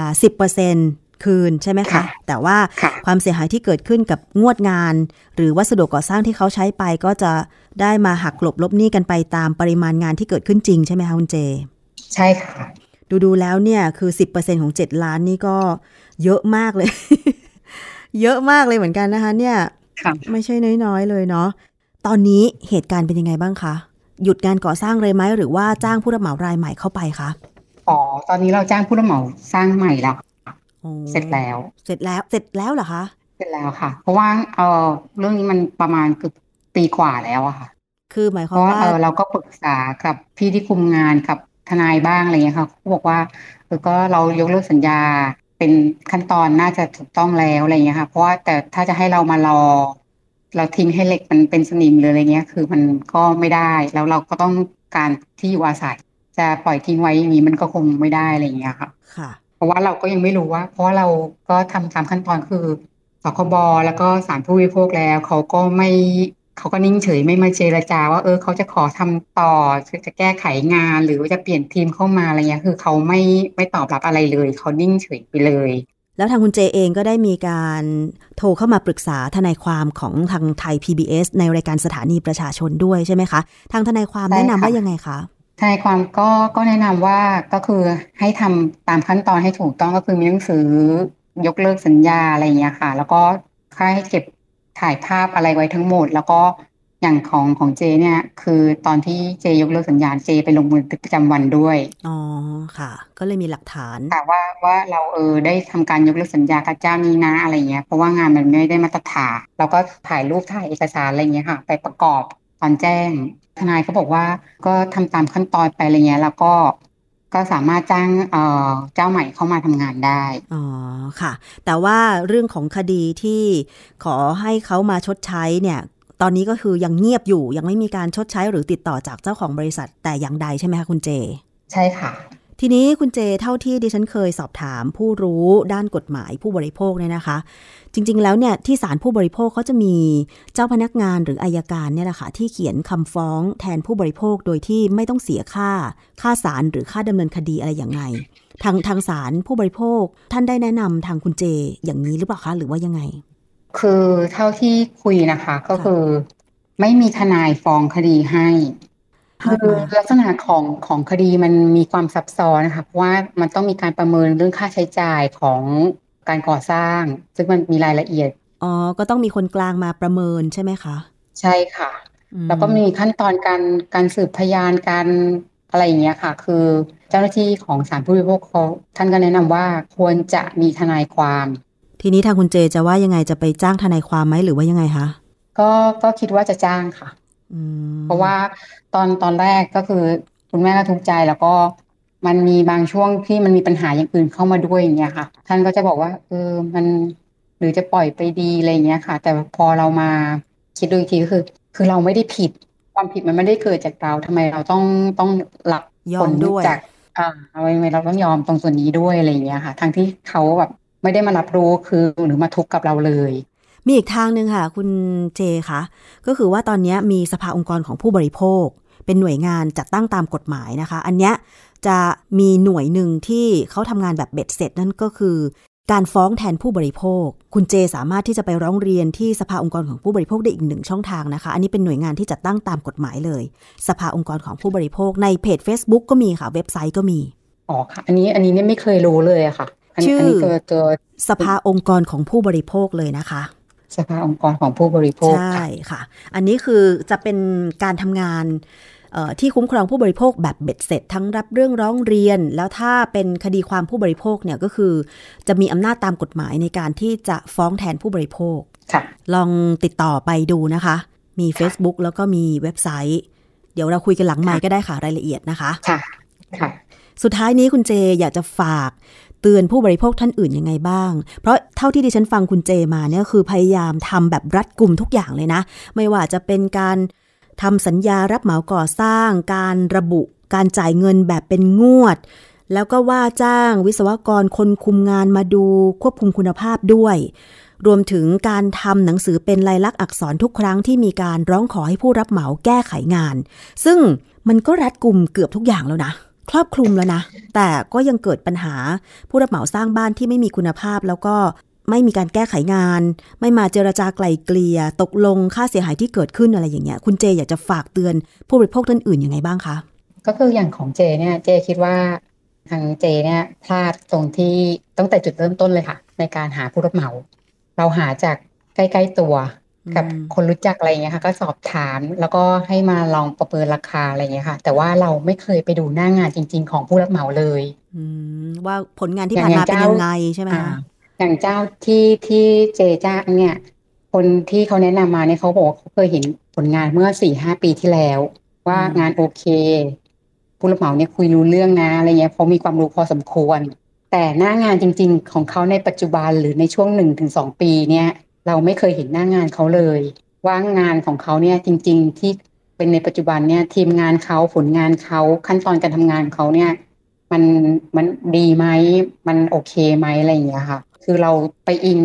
10% คืนใช่ไหมคะ แต่ว่าความเสียหายที่เกิดขึ้นกับงวดงาน หรือวัสดุก่อสร้างที่เขาใช้ไปก็จะได้มาหักกลบลบหนี้กันไปตามปริมาณงานที่เกิดขึ้นจริงใช่ไหมคะคุณเจ ใช่ค่ะ ดูดูแล้วเนี่ยคือ 10%ของ 7 ล้านนี่ก็เยอะมากเลย เยอะมากเลยเหมือนกันนะคะ เนี่ยไม่ใช่น้อยๆเลยเนาะตอนนี้เหตุการณ์เป็นยังไงบ้างคะหยุดงานก่อสร้างเลยไหมหรือว่าจ้างผู้รับเหมารายใหม่เข้าไปคะอ๋อ ตอนนี้เราจ้างผู้รับเหมาสร้างใหม่แล้ว เสร็จแล้ว เสร็จแล้วเสร็จแล้วเหรอคะ เสร็จแล้วค่ะ เพราะว่าเออเรื่องนี้มันประมาณเกือบปีกว่าแล้วอะค่ะ คือหมายความว่าเออเราก็ปรึกษากับพี่ที่คุมงานกับทนายบ้างอะไรเงี้ยค่ะเขาบอกว่าเออก็เรายกเลิกสัญญาเป็นขั้นตอนน่าจะถูกต้องแล้วอะไรเงี้ยค่ะ เพราะว่าแต่ถ้าจะให้เรามารอ เราทิ้งให้เหล็กมันเป็นสนิมหรืออะไรเงี้ย คือมันก็ไม่ได้ แล้วเราก็ต้องการที่อยู่อาศัย จะปล่อยทิ้งไว้อย่างนี้มันก็คงไม่ได้อะไรเงี้ยค่ะ ค่ะเพ ราะว่าเราก็ยังไม่รู้ว่า เพราะว่าเราก็ทำตามขั้นตอนคือสคบแล้วก็สารผู้วิพากแล้ว เขาก็ไม่เขาก็นิ่งเฉยไม่มาเจรจา ว่าเออเขาจะขอทำต่อจะแก้ไขงาน หรือว่าจะเปลี่ยนทีมเข้ามาอะไรเงี้ยคือเขาไม่ไม่ตอบรับอะไรเลย เขานิ่งเฉยไปเลย แล้วทางคุณเจเองก็ได้มีการโทรเข้ามาปรึกษาทนายความของทางไทย PBS ในรายการสถานีประชาชนด้วยใช่ไหมคะ ทางทนายความแนะนำว่ายังไงคะ ทนายความก็ก็แนะนำว่าก็คือให้ทำตามขั้นตอนให้ถูกต้องก็คือมีหนังสือยกเลิกสัญญาอะไรอย่างเงี้ยค่ะ แล้วก็ค่าให้เก็บถ่ายภาพอะไรไว้ทั้งหมด แล้วก็อย่างของของเจเนี่ย คือตอนที่เจยกเลิกสัญญาณเจไปลงมือประจำวันด้วยอ๋อค่ะ ก็เลยมีหลักฐานแต่ว่าว่าเราเออได้ทำการยกเลิกสัญญากับเจ้านี้นะอะไรเงี้ยเพราะว่างานมันไม่ได้มาตรฐานเราก็ถ่ายรูปถ่ายเอกสารอะไรเงี้ยค่ะ ไปประกอบ ตอนแจ้ง ทนายเขาบอกว่าก็ทำตามขั้นตอนไปอะไรเงี้ย แล้วก็ก็สามารถจ้างเเจ้าใหม่เข้ามาทำงานได้ อ๋อ ค่ะ แต่ว่าเรื่องของคดีที่ขอให้เขามาชดใช้เนี่ย ตอนนี้ก็คือยังเงียบอยู่ ยังไม่มีการชดใช้หรือติดต่อจากเจ้าของบริษัทแต่อย่างใดใช่ไหมคะคุณเจ ใช่ค่ะ ทีนี้คุณเจเท่าที่ดิฉันเคยสอบถามผู้รู้ด้านกฎหมายผู้บริโภคเนี่ยนะคะ จริง ๆ แล้วเนี่ยที่ศาลผู้บริโภคเขาจะมีเจ้าพนักงานหรืออายการเนี่ยแหละค่ะที่เขียนคำฟ้องแทนผู้บริโภคโดยที่ไม่ต้องเสียค่า ค่าศาลหรือค่าดำเนินคดีอะไรอย่างไง ทางทางศาลผู้บริโภคท่านได้แนะนำทางคุณเจอย่างนี้หรือเปล่าคะหรือว่ายังไง คือเท่าที่คุยนะคะ ก็คือ ไม่มีทนายฟ้องคดีให้ คือลักษณะของของคดีมันมีความซับซ้อนนะคะเพราะว่ามันต้องมีการประเมินเรื่องค่าใช้จ่ายของการก่อสร้าง ซึ่งมันมีรายละเอียดอ๋อก็ต้องมีคนกลางมาประเมินใช่ไหมคะใช่ค่ะ แล้วก็มีขั้นตอนการการสืบพยานการอะไรอย่างเงี้ยค่ะ คือเจ้าหน้าที่ของศาลผู้บริโภคเขาท่านก็แนะนำว่าควรจะมีทนายความ ทีนี้ทางคุณเจจะว่ายังไงจะไปจ้างทนายความไหมหรือว่ายังไงคะก็ก็คิดว่าจะจ้างค่ะ เพราะว่าตอนตอนแรกก็คือคุณแม่ก็ทุกข์ใจแล้วก็มันมีบางช่วงที่มันมีปัญหาอย่างอื่นเข้ามาด้วยอย่างเงี้ยค่ะ ท่านก็จะบอกว่าเออมันหรือจะปล่อยไปดีอะไรเงี้ยค่ะ แต่พอเรามาคิดดูอีกทีก็คือ คือเราไม่ได้ผิดความผิดมันไม่ได้เกิดจากเราทำไมเราต้องต้องหลักผลจากอ่าทำไมเราต้องยอมตรงส่วนนี้ด้วยอะไรเงี้ยค่ะ ทั้งที่เขาแบบไม่ได้มารับรู้คือหรือมาทุกข์กับเราเลย มีอีกทางหนึ่งค่ะ คุณเจคะก็คือว่าตอนนี้มีสภาองค์กรของผู้บริโภค เป็นหน่วยงานจัดตั้งตามกฎหมายนะคะ อันนี้จะมีหน่วยหนึ่งที่เขาทำงานแบบเบ็ดเสร็จนั่นก็คือ การฟ้องแทนผู้บริโภค คุณเจสามารถที่จะไปร้องเรียนที่สภาองค์กรของผู้บริโภคได้อีกหนึ่งช่องทางนะคะ อันนี้เป็นหน่วยงานที่จัดตั้งตามกฎหมายเลย สภาองค์กรของผู้บริโภค ในเพจ Facebook ก็มีค่ะ เว็บไซต์ก็มีอ๋อค่ะ อันนี้อันนี้เนี่ยไม่เคยรู้เลยอะค่ะ ชื่อสภาองค์กรของผู้บริโภคเลยนะคะ สภาองค์กรของผู้บริโภค ใช่ค่ะ อันนี้คือจะเป็นการทำงานที่คุ้มครองผู้บริโภคแบบเบ็ดเสร็จ ทั้งรับเรื่องร้องเรียน แล้วถ้าเป็นคดีความผู้บริโภคเนี่ยก็คือ จะมีอำนาจตามกฎหมายในการที่จะฟ้องแทนผู้บริโภคลองติดต่อไปดูนะคะ มี Facebook แล้วก็มีเว็บไซต์ เดี๋ยวเราคุยกันหลังไมค์ก็ได้ค่ะรายละเอียดนะคะค่ะ ค่ะ สุดท้ายนี้คุณเจอยากจะฝาก เตือนผู้บริโภคท่านอื่นยังไงบ้าง เพราะเท่าที่ดิฉันฟังคุณเจมาเนี่ยคือพยายามทำแบบรัดกลุ่มทุกอย่างเลยนะ ไม่ว่าจะเป็นการทำสัญญารับเหมาก่อสร้าง การระบุ การจ่ายเงินแบบเป็นงวด แล้วก็ว่าจ้างวิศวกรคนคุมงานมาดูควบคุมคุณภาพด้วย รวมถึงการทำหนังสือเป็นลายลักษณ์อักษรทุกครั้งที่มีการร้องขอให้ผู้รับเหมาแก้ไขงาน ซึ่งมันก็รัดกลุ่มเกือบทุกอย่างแล้วนะ ครอบคลุมแล้วนะ แต่ก็ยังเกิดปัญหาผู้รับเหมาสร้างบ้านที่ไม่มีคุณภาพแล้วก็ไม่มีการแก้ไขงาน ไม่มาเจรจาไกลเกลี่ยตกลงค่าเสียหายที่เกิดขึ้นอะไรอย่างเงี้ย คุณเจอยากจะฝากเตือนผู้บริโภคท่านอื่นยังไงบ้างคะ ก็คืออย่างของเจเนี่ยเจคิดว่าทางเจเนี่ยพลาดตรงที่ตั้งแต่จุดเริ่มต้นเลยค่ะ ในการหาผู้รับเหมา เราหาจากใกล้ ๆตัว กับอืมคนรู้จักอะไรเงี้ยค่ะ ก็สอบถามแล้วก็ให้มาลองประเมินราคาอะไรเงี้ยค่ะ แต่ว่าเราไม่เคยไปดูหน้างานจริง ๆ ของผู้รับเหมาเลยอืมว่าผลงานที่ผ่านมาเป็นยังไงใช่ไหมอ่าคะอย่างเจ้าที่ที่เจจ้างเนี่ย คนที่เขาแนะนำมาเนี่ยเขาบอกว่าเขาเคยเห็นผลงานเมื่อสี่ห้าปีที่แล้ว ว่างานโอเค ผู้รับเหมาเนี่ยคุยรู้เรื่องนะอะไรเงี้ยเขามีความรู้พอสมควร แต่หน้างานจริง ๆ ของเขาในปัจจุบันหรือในช่วงหนึ่งถึงสองปีเนี่ย เราไม่เคยเห็นหน้างานเขาเลย ว่างานของเขาเนี่ยจริง ๆ ที่เป็นในปัจจุบันเนี่ย ทีมงานเขาผลงานเขาขั้นตอนการทำงานเขาเนี่ย มันมันดีไหมมันโอเคไหมอะไรอย่างเงี้ยค่ะ คือเราไปอิง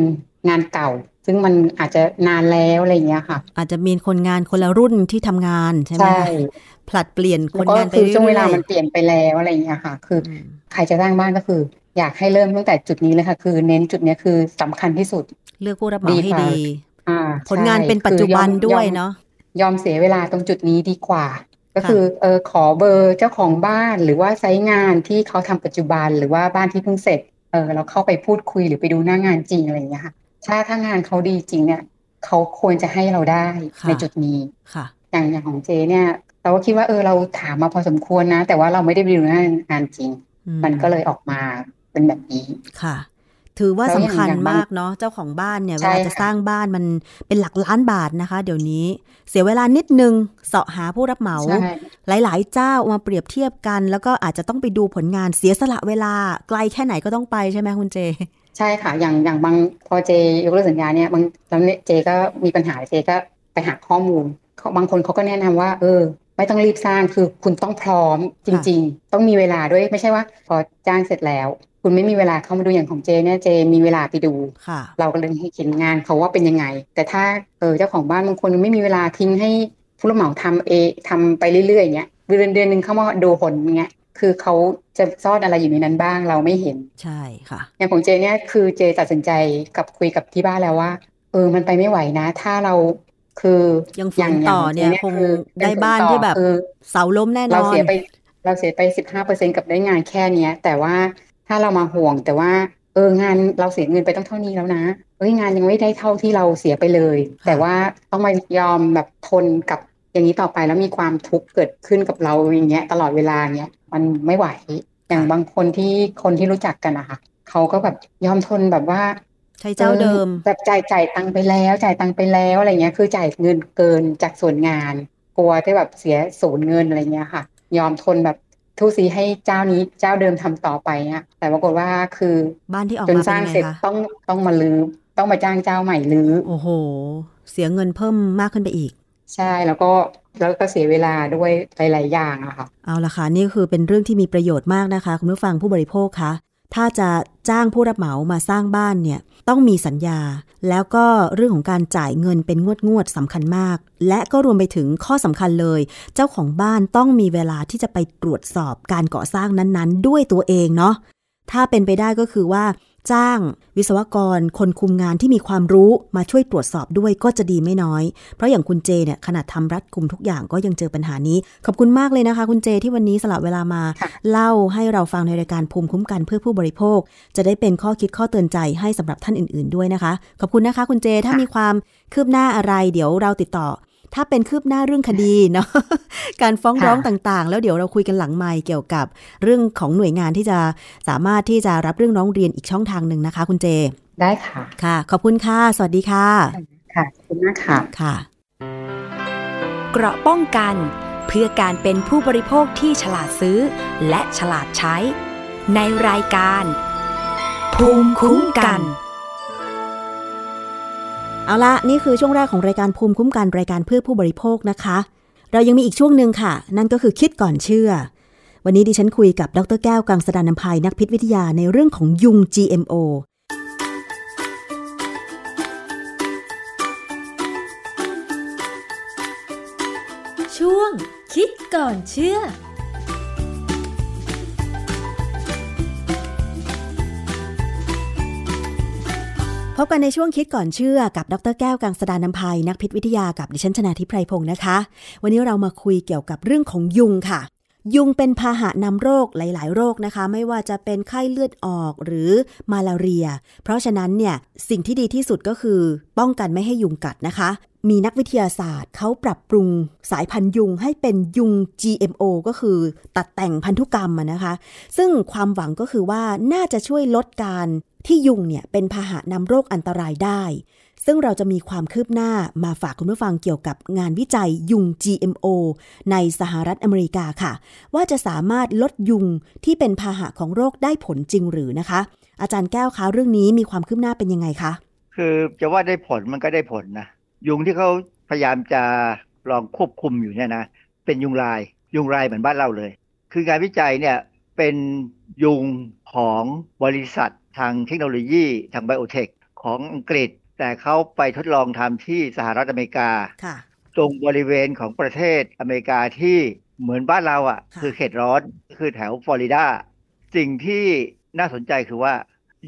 งานเก่า ซึ่งมันอาจจะนานแล้วอะไรอย่างเงี้ยค่ะ อาจจะมีคนงานคนละรุ่นที่ทำงานใช่ไหมใช่คะผลัดเปลี่ยนคแล้วนก็งานไปคือเรื่อยๆช่วงเวลามันเปลี่ยนไปแล้วอะไรอย่างเงี้ยค่ะ คืออืมใครจะสร้างบ้านก็คือ อยากให้เริ่มตั้งแต่จุดนี้เลยค่ะ คือเน้นจุดเนี้ยคือสำคัญที่สุด เลือกผู้รับเหมาดีให้กว่าดีอ่าผลงานใช่เป็นปัจจุบันคือยอมด้วยยอมเนาะยอมเสียเวลาตรงจุดนี้ดีกว่า ก็คือเออขอเบอร์เจ้าของบ้านหรือว่าไซต์งานที่เขาทำปัจจุบันหรือว่าบ้านที่เพิ่งเสร็จเออเราเข้าไปพูดคุยหรือไปดูหน้างานจริงอะไรอย่างเงี้ยค่ะถ้าถ้างานเขาดีจริงเนี่ยเขาควรจะให้เราได้ค่ะในจุดนี้ค่ะ อย่างอย่างของเจเนี่ย เราก็คิดว่าเออเราถามมาพอสมควรนะ แต่ว่าเราไม่ได้ไปดูหน้างานจริงอืมันก็เลยออกมาเป็นแบบนี้ค่ะ ถือว่าแล้วสำอย่างคัญอย่างบางมากเนาะเจ้าของบ้านเนี่ยเวใช่ลาจะค่ะสร้างบ้านมันเป็นหลักล้านบาทนะคะ เดี๋ยวนี้เสียเวลานิดนึงเสาะหาผู้รับเหมาใช่หลาย ๆ เจ้ามาเปรียบเทียบกัน แล้วก็อาจจะต้องไปดูผลงานเสียสละเวลาไกลแค่ไหนก็ต้องไปใช่ไหมคุณเจ ใช่ค่ะ อย่างอย่างบางพอเจยกเลิกสัญญาเนี่ยบางแล้วเนี่ยเจก็มีปัญหาเจก็ไปหาข้อมูลเขาบางคนเขาก็แนะนำว่า เออไม่ต้องรีบสร้างคือคุณต้องพร้อมจริง ๆ ต้องมีเวลาด้วยไม่ใช่ว่า พอจ้างเสร็จแล้ว คุณไม่มีเวลาเข้ามาดูอย่างของเจเนี่ยเจมีเวลาไปดูค่ะเราก็เลยให้เห็นงานเขาว่าเป็นยังไง แต่ถ้าเออเจ้าของบ้านบางคนไม่มีเวลาทิ้งให้ผู้รับเหมาทำเองทำไปเรื่อยๆอย่างเงี้ยเดือนเดือนหนึ่งเข้ามาดูผลอย่างเงี้ยคือเขาจะซ่อนอะไรอยู่ในนั้นบ้างเราไม่เห็นใช่ค่ะ อย่างของเจเนี่ยคือเจตัดสินใจกับคุยกับที่บ้านแล้วว่า เออมันไปไม่ไหวนะ ถ้าเราคือยังฝืนอย่างต่อางขเนี่ยจคงคือได้บ้านที่แบบคือเสาล้มแน่นเราอนเสียไปเราเสียไปสิบห้าเปอร์เซ็นกับได้งานแค่เนี้ย แต่ว่า ถ้าเรามาห่วงแต่ว่า เอองานเราเสียเงินไปต้องเท่านี้แล้วนะเอ้ยงานยังไม่ได้เท่าที่เราเสียไปเลย แต่ว่าต้องมายอมแบบทนกับอย่างนี้ต่อไปแล้วมีความทุกข์เกิดขึ้นกับเราอย่างเงี้ยตลอดเวลาเงี้ยมันไม่ไหวอย่างบางคนที่คนที่รู้จักกันนะคะเขาก็แบบยอมทนแบบว่าใช้เจ้าเดิมออแบบจ่ายจ่ายตังค์ไปแล้วจ่ายตังค์ไปแล้วอะไรเงี้ย คือจ่ายเงินเกินจากส่วนงาน กลัวที่แบบเสียศูนย์เงินอะไรเงี้ยค่ะ ยอมทนแบบ ทุซีให้เจ้านี้เจ้าเดิมทำต่อไปเนี่ยแต่ปรากฏว่าคือบ้านที่ออกจนมาสเป็นร้างยังไงเสร็จคะต้องต้องมาลื้อต้องมาจ้างเจ้าใหม่ลื้อโอ้โห เสียเงินเพิ่มมากขึ้นไปอีก ใช่แล้วก็แล้วก็เสียเวลาด้วยหลาย ๆ อย่างอะค่ะ เอาละค่ะ นี่คือเป็นเรื่องที่มีประโยชน์มากนะคะ คุณผู้ฟังผู้บริโภคคะ ถ้าจะจ้างผู้รับเหมามาสร้างบ้านเนี่ยต้องมีสัญญา แล้วก็เรื่องของการจ่ายเงินเป็นงวดงวดๆสำคัญมาก และก็รวมไปถึงข้อสำคัญเลย เจ้าของบ้านต้องมีเวลาที่จะไปตรวจสอบการก่อสร้างนั้นๆ ด้วยตัวเองเนาะถ้าเป็นไปได้ก็คือว่า จ้าง วิศวกร คนคุมงานที่มีความรู้มาช่วยตรวจสอบด้วยก็จะดีไม่น้อย เพราะอย่างคุณเจเนี่ยขนาดทำรัดกุมทุกอย่างก็ยังเจอปัญหานี้ ขอบคุณมากเลยนะคะ คุณเจที่วันนี้สละเวลามาค่ะเล่าให้เราฟังในรายการภูมิคุ้มกันเพื่อผู้บริโภค จะได้เป็นข้อคิดข้อเตือนใจให้สำหรับท่านอื่น ๆด้วยนะคะ ขอบคุณนะคะ คุณเจถ้ามีความคืบหน้าอะไร เดี๋ยวเราติดต่อ ถ้าเป็นคืบหน้าเรื่องคดีเนาะการฟ้องร้องต่างๆ แล้วเดี๋ยวเราคุยกันหลังไมค์เกี่ยวกับเรื่องของหน่วยงานที่จะสามารถที่จะรับเรื่องร้องเรียนอีกช่องทางหนึ่งนะคะ คุณเจ ได้ค่ะค่ะ ขอบคุณค่ะ สวัสดีค่ะ ค่ะขอบคุณมากค่ะค่ะ เกราะป้องกัน เพื่อการเป็นผู้บริโภคที่ฉลาดซื้อ และฉลาดใช้ ในรายการ ภูมิคุ้มกัน เอาละนี่คือช่วงแรกของรายการภูมิคุ้มกันรายการเพื่อผู้บริโภคนะคะ เรายังมีอีกช่วงหนึ่งค่ะ นั่นก็คือคิดก่อนเชื่อ วันนี้ดิฉันคุยกับดรแก้วกังสดานนภัยนักพิษวิทยาในเรื่องของยุง GMO ช่วงคิดก่อนเชื่อ พบกันในช่วงคิดก่อนเชื่อกับดรแก้วกังสดานนภัยนักพิษวิทยากับดิฉันชนาทิพไพรพงศ์นะคะ วันนี้เรามาคุยเกี่ยวกับเรื่องของยุงค่ะ ยุงเป็นพาหะนำโรคหลาย ๆ โรคนะคะ ไม่ว่าจะเป็นไข้เลือดออกหรือมาลาเรีย เพราะฉะนั้นเนี่ยสิ่งที่ดีที่สุดก็คือ ป้องกันไม่ให้ยุงกัดนะคะ มีนักวิทยาศาสตร์เขาปรับปรุงสายพันธุ์ยุงให้เป็นยุง GMO ก็คือตัดแต่งพันธุกรรมนะคะ ซึ่งความหวังก็คือว่าน่าจะช่วยลดการ ที่ยุงเนี่ยเป็นพาหะนำโรคอันตรายได้ ซึ่งเราจะมีความคืบหน้ามาฝากคุณผู้ฟังเกี่ยวกับงานวิจัยยุง GMO ในสหรัฐอเมริกาค่ะ ว่าจะสามารถลดยุงที่เป็นพาหะของโรคได้ผลจริงหรือนะคะ อาจารย์แก้วคะเรื่องนี้มีความคืบหน้าเป็นยังไงคะคือจะว่าได้ผลมันก็ได้ผลนะยุงที่เขาพยายามจะลองควบคุมอยู่เนี่ยนะเป็นยุงลายยุงลายเหมือนบ้านเราเลย คืองานวิจัยเนี่ยเป็นยุงของบริษัท ทางเทคโนโลยีทางไบโอเทคของอังกฤษ แต่เขาไปทดลองทำที่สหรัฐอเมริกาค่ะตรงบริเวณของประเทศอเมริกาที่เหมือนบ้านเราอะ่ะค่ะ คือเขตร้อนคือแถวฟลอริดา สิ่งที่น่าสนใจคือว่า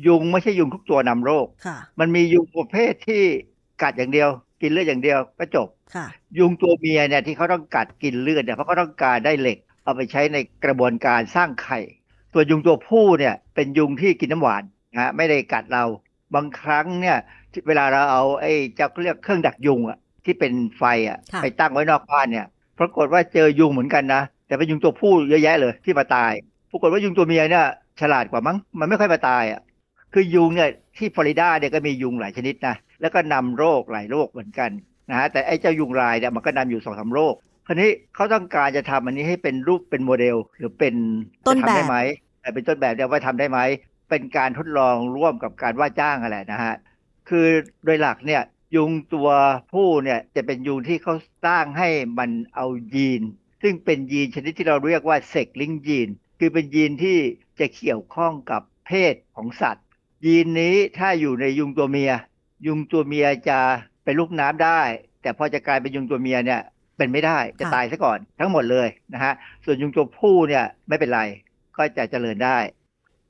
ยุงไม่ใช่ยุงทุกตัวนำโรคค่ะมันมียุงประเภทที่กัดอย่างเดียว กินเลือดอย่างเดียวก็จบค่ะยุงตัวเมียเนี่ยที่เขาต้องกัดกินเลือดเนี่ยเพราะเขาต้องการได้เหล็ก เอาไปใช้ในกระบวนการสร้างไข่ส่วนยุงตัวผู้เนี่ยเป็นยุงที่กินน้ำหวาน นะฮะไม่ได้กัดเรา บางครั้งเนี่ยที่เวลาเราเอาไอ้เจ้าเรียกเครื่องดักยุงอะที่เป็นไฟอะค่ะไปตั้งไว้นอกบ้านเนี่ยปรากฏว่าเจอยุงเหมือนกันนะแต่เป็นยุงตัวผู้เยอะแยะเลยที่มาตายปรากฏว่ายุงตัวเมียเนี่ยฉลาดกว่ามั้งมันไม่ค่อยมาตายอะคือยุงเนี่ยที่ฟลอริดาเนี่ยก็มียุงหลายชนิดนะแล้วก็นำโรคหลายโรคเหมือนกันนะฮะแต่ไอ้เจ้ายุงลายเนี่ยมันก็นำอยู่สองสามโรคคราวนี้เขาต้องการจะทำอันนี้ให้เป็นรูปเป็นโมเดล หรือเป็นต้นจะแบบทำได้ไหมแต่เป็นต้นแบบเนี่ยว่าทำได้ไหม เป็นการทดลองร่วมกับการว่าจ้างอะไรนะฮะคือโดยหลักเนี่ยยุงตัวผู้เนี่ยจะเป็นยุงที่เขาสร้างให้มันเอายีน ซึ่งเป็นยีนชนิดที่เราเรียกว่าเซกลิงยีน คือเป็นยีนที่จะเกี่ยวข้องกับเพศของสัตว์ ยีนนี้ถ้าอยู่ในยุงตัวเมีย ยุงตัวเมียจะเป็นลูกน้ำได้ แต่พอจะกลายเป็นยุงตัวเมียเนี่ยเป็นไม่ได้จะตายซะก่อนทั้งหมดเลยนะฮะส่วนยุงตัวผู้เนี่ยไม่เป็นไรก็จะเจริญได้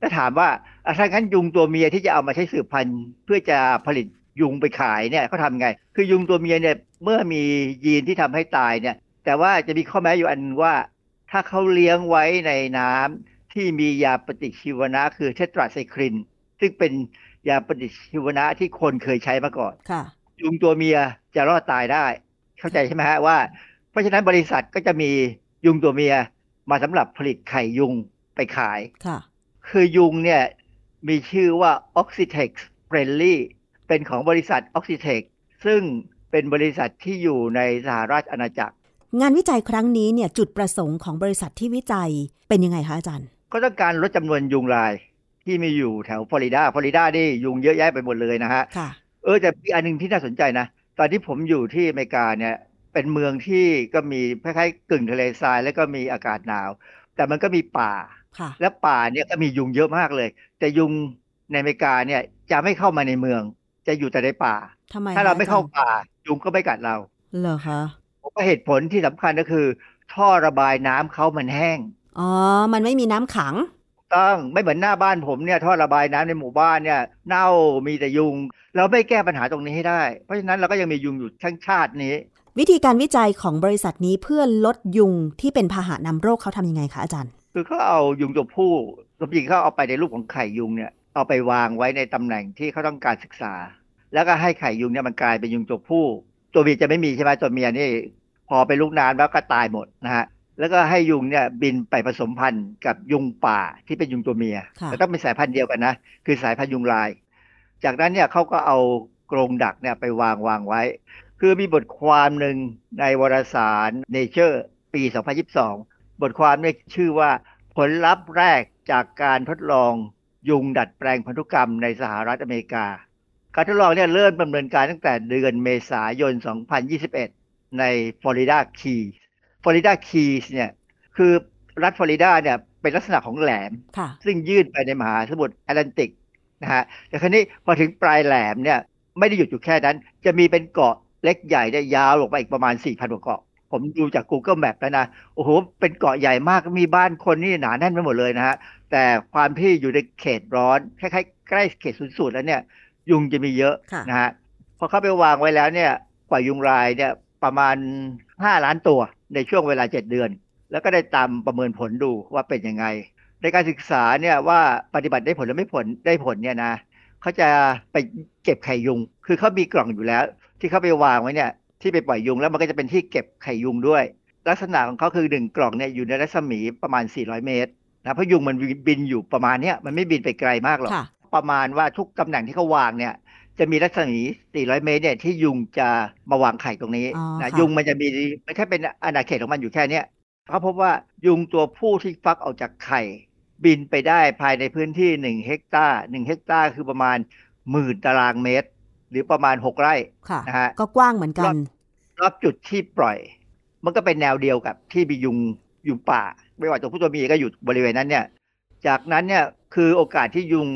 ถ้าถามว่าอะถ้างั้นยุงตัวเมียที่จะเอามาใช้สืบพันธุ์ เพื่อจะผลิตยุงไปขายเนี่ยเขาทำไง คือยุงตัวเมียเนี่ยเมื่อมียีนที่ทำให้ตายเนี่ย แต่ว่าจะมีข้อแม้อยู่อันหนึ่งว่า ถ้าเขาเลี้ยงไว้ในน้ำที่มียาปฏิชีวนะคือเทตราไซคลิน ซึ่งเป็นยาปฏิชีวนะที่คนเคยใช้มาก่อนค่ะยุงตัวเมียจะรอดตายได้ เข้าใจใช่ไหมฮะว่า เพราะฉะนั้นบริษัทก็จะมียุงตัวเมียมาสำหรับผลิตไข่ยุงไปขายค่ะ คือยุงเนี่ยมีชื่อว่า Oxitex Friendly เป็นของบริษัท Oxitex ซึ่งเป็นบริษัทที่อยู่ในสหราชอาณาจักร งานวิจัยครั้งนี้เนี่ยจุดประสงค์ของบริษัทที่วิจัยเป็นยังไงคะอาจารย์ ก็ต้องการลดจำนวนยุงลายที่มีอยู่แถวฟลอริดาฟลอริดานี่ยุงเยอะแยะไปหมดเลยนะฮะค่ะเออแต่อีกอันหนึ่งที่น่าสนใจนะ ตอนที่ผมอยู่ที่อเมริกาเนี่ยเป็นเมืองที่ก็มีคล้ายๆกึ่งทะเลทรายแล้วก็มีอากาศหนาว แต่มันก็มีป่าค่ะ และป่าเนี่ยก็มียุงเยอะมากเลย แต่ยุงในอเมริกาเนี่ยจะไม่เข้ามาในเมือง จะอยู่แต่ในป่าทำไมถ้าเราไม่เข้าอจย์ป่า ยุงก็ไม่กัดเราเหรอคะผมว่าเหตุผลที่สำคัญก็คือ ท่อระบายน้ำเขามันแห้งอ๋อ มันไม่มีน้ำขังต้องไม่เหมือนหน้าบ้านผมเนี่ยท่อระบายน้ำในหมู่บ้านเนี่ย เน่ามีแต่ยุง เราไม่แก้ปัญหาตรงนี้ให้ได้ เพราะฉะนั้นเราก็ยังมียุงอยู่ทั้งชาตินี้ วิธีการวิจัยของบริษัทนี้เพื่อลดยุงที่เป็นพาหะนำโรคเขาทำยังไงคะอาจารย์ คือเขาเอายุงตัวผู้ตัวจริงเขาเอาไปในรูปของไข่ยุงเนี่ยเอาไปวางไว้ในตำแหน่งที่เขาต้องการศึกษา แล้วก็ให้ไข่ยุงเนี่ยมันกลายเป็นยุงตัวผู้ ตัวเมียจะไม่มีใช่ไหมตัวเมียนี่พอไปลูกน้ำแล้วก็ตายหมดนะฮะแล้วก็ให้ยุงเนี่ยบินไปผสมพันธุ์กับยุงป่าที่เป็นยุงตัวเมียค่ะแต่ต้องเป็นสายพันธุ์เดียวกันนะ คือสายพันธุ์ยุงลาย จากนั้นเนี่ยเขาก็เอากรงดักเนี่ยไปวางวางไว้ คือมีบทความหนึ่งในวารสาร Nature ปี 2022 บทความเนี่ยชื่อว่าผลลัพธ์แรกจากการทดลองยุงดัดแปลงพันธุกรรมในสหรัฐอเมริกา การทดลองเนี่ยเริ่มดำเนินการตั้งแต่เดือนเมษายน 2021 ในฟลอริดาคีสฟลอริดาคีสเนี่ยคือรัฐฟลอริดาเนี่ยเป็นลักษณะของแหลมค่ะซึ่งยื่นไปในมหาสมุทรแอตแลนติกนะฮะแต่คราวนี้พอถึงปลายแหลมเนี่ยไม่ได้หยุดอยู่แค่นั้น จะมีเป็นเกาะเล็กใหญ่เนี่ยยาวลงไปอีกประมาณ 4,000กว่าเกาะ ผมดูจาก Google Map แล้วนะโอ้โหเป็นเกาะใหญ่มากมีบ้านคนนี่หนาแน่นไปหมดเลยนะฮะแต่ความที่อยู่ในเขตร้อนคล้ายๆใกล้เขตศูนย์สูตรแล้วเนี่ย ยุงจะมีเยอะค่ะนะฮะพอเข้าไปวางไว้แล้วเนี่ยกว่ายุงลายเนี่ยประมาณ 5 ล้านตัวในช่วงเวลา 7 เดือน แล้วก็ได้ตามประเมินผลดูว่าเป็นยังไง ในการศึกษาเนี่ยว่าปฏิบัติได้ผลหรือไม่ผลได้ผลเนี่ยนะเขาจะไปเก็บไข่ยุง คือเขามีกล่องอยู่แล้ว ที่เขาไปวางไว้เนี่ย ที่ไปปล่อยยุงแล้วมันก็จะเป็นที่เก็บไข่ยุงด้วย ลักษณะของเขาคือหนึ่งกล่องเนี่ยอยู่ในรัศมีประมาณ 400 เมตรนะเพราะยุงมันบินอยู่ประมาณเนี้ยมันไม่บินไปไกลมากหรอกค่ะประมาณว่าทุกตำแหน่งที่เขาวางเนี่ยจะมีรัศมี 400 เมตรเนี่ยที่ยุงจะมาวางไข่ตรงนี้อ๋อนะค่ะยุงมันจะมีมันแค่เป็นอาณาเขตของมันอยู่แค่เนี้ยเขาพบว่ายุงตัวผู้ที่ฟักออกจากไข่ บินไปได้ภายในพื้นที่ 1 เฮกตาร์1เฮกตาร์คือประมาณหมื่นตารางเมตร หรือประมาณ6ไร่ค่ะนะฮะก็กว้างเหมือนกัน รอบจุดที่ปล่อย มันก็เป็นแนวเดียวกับที่มียุงยุงป่า ไม่ว่าตัวผู้ตัวเมียก็อยู่บริเวณนั้นเนี่ย จากนั้นเนี่ยคือโอกาสที่ยุง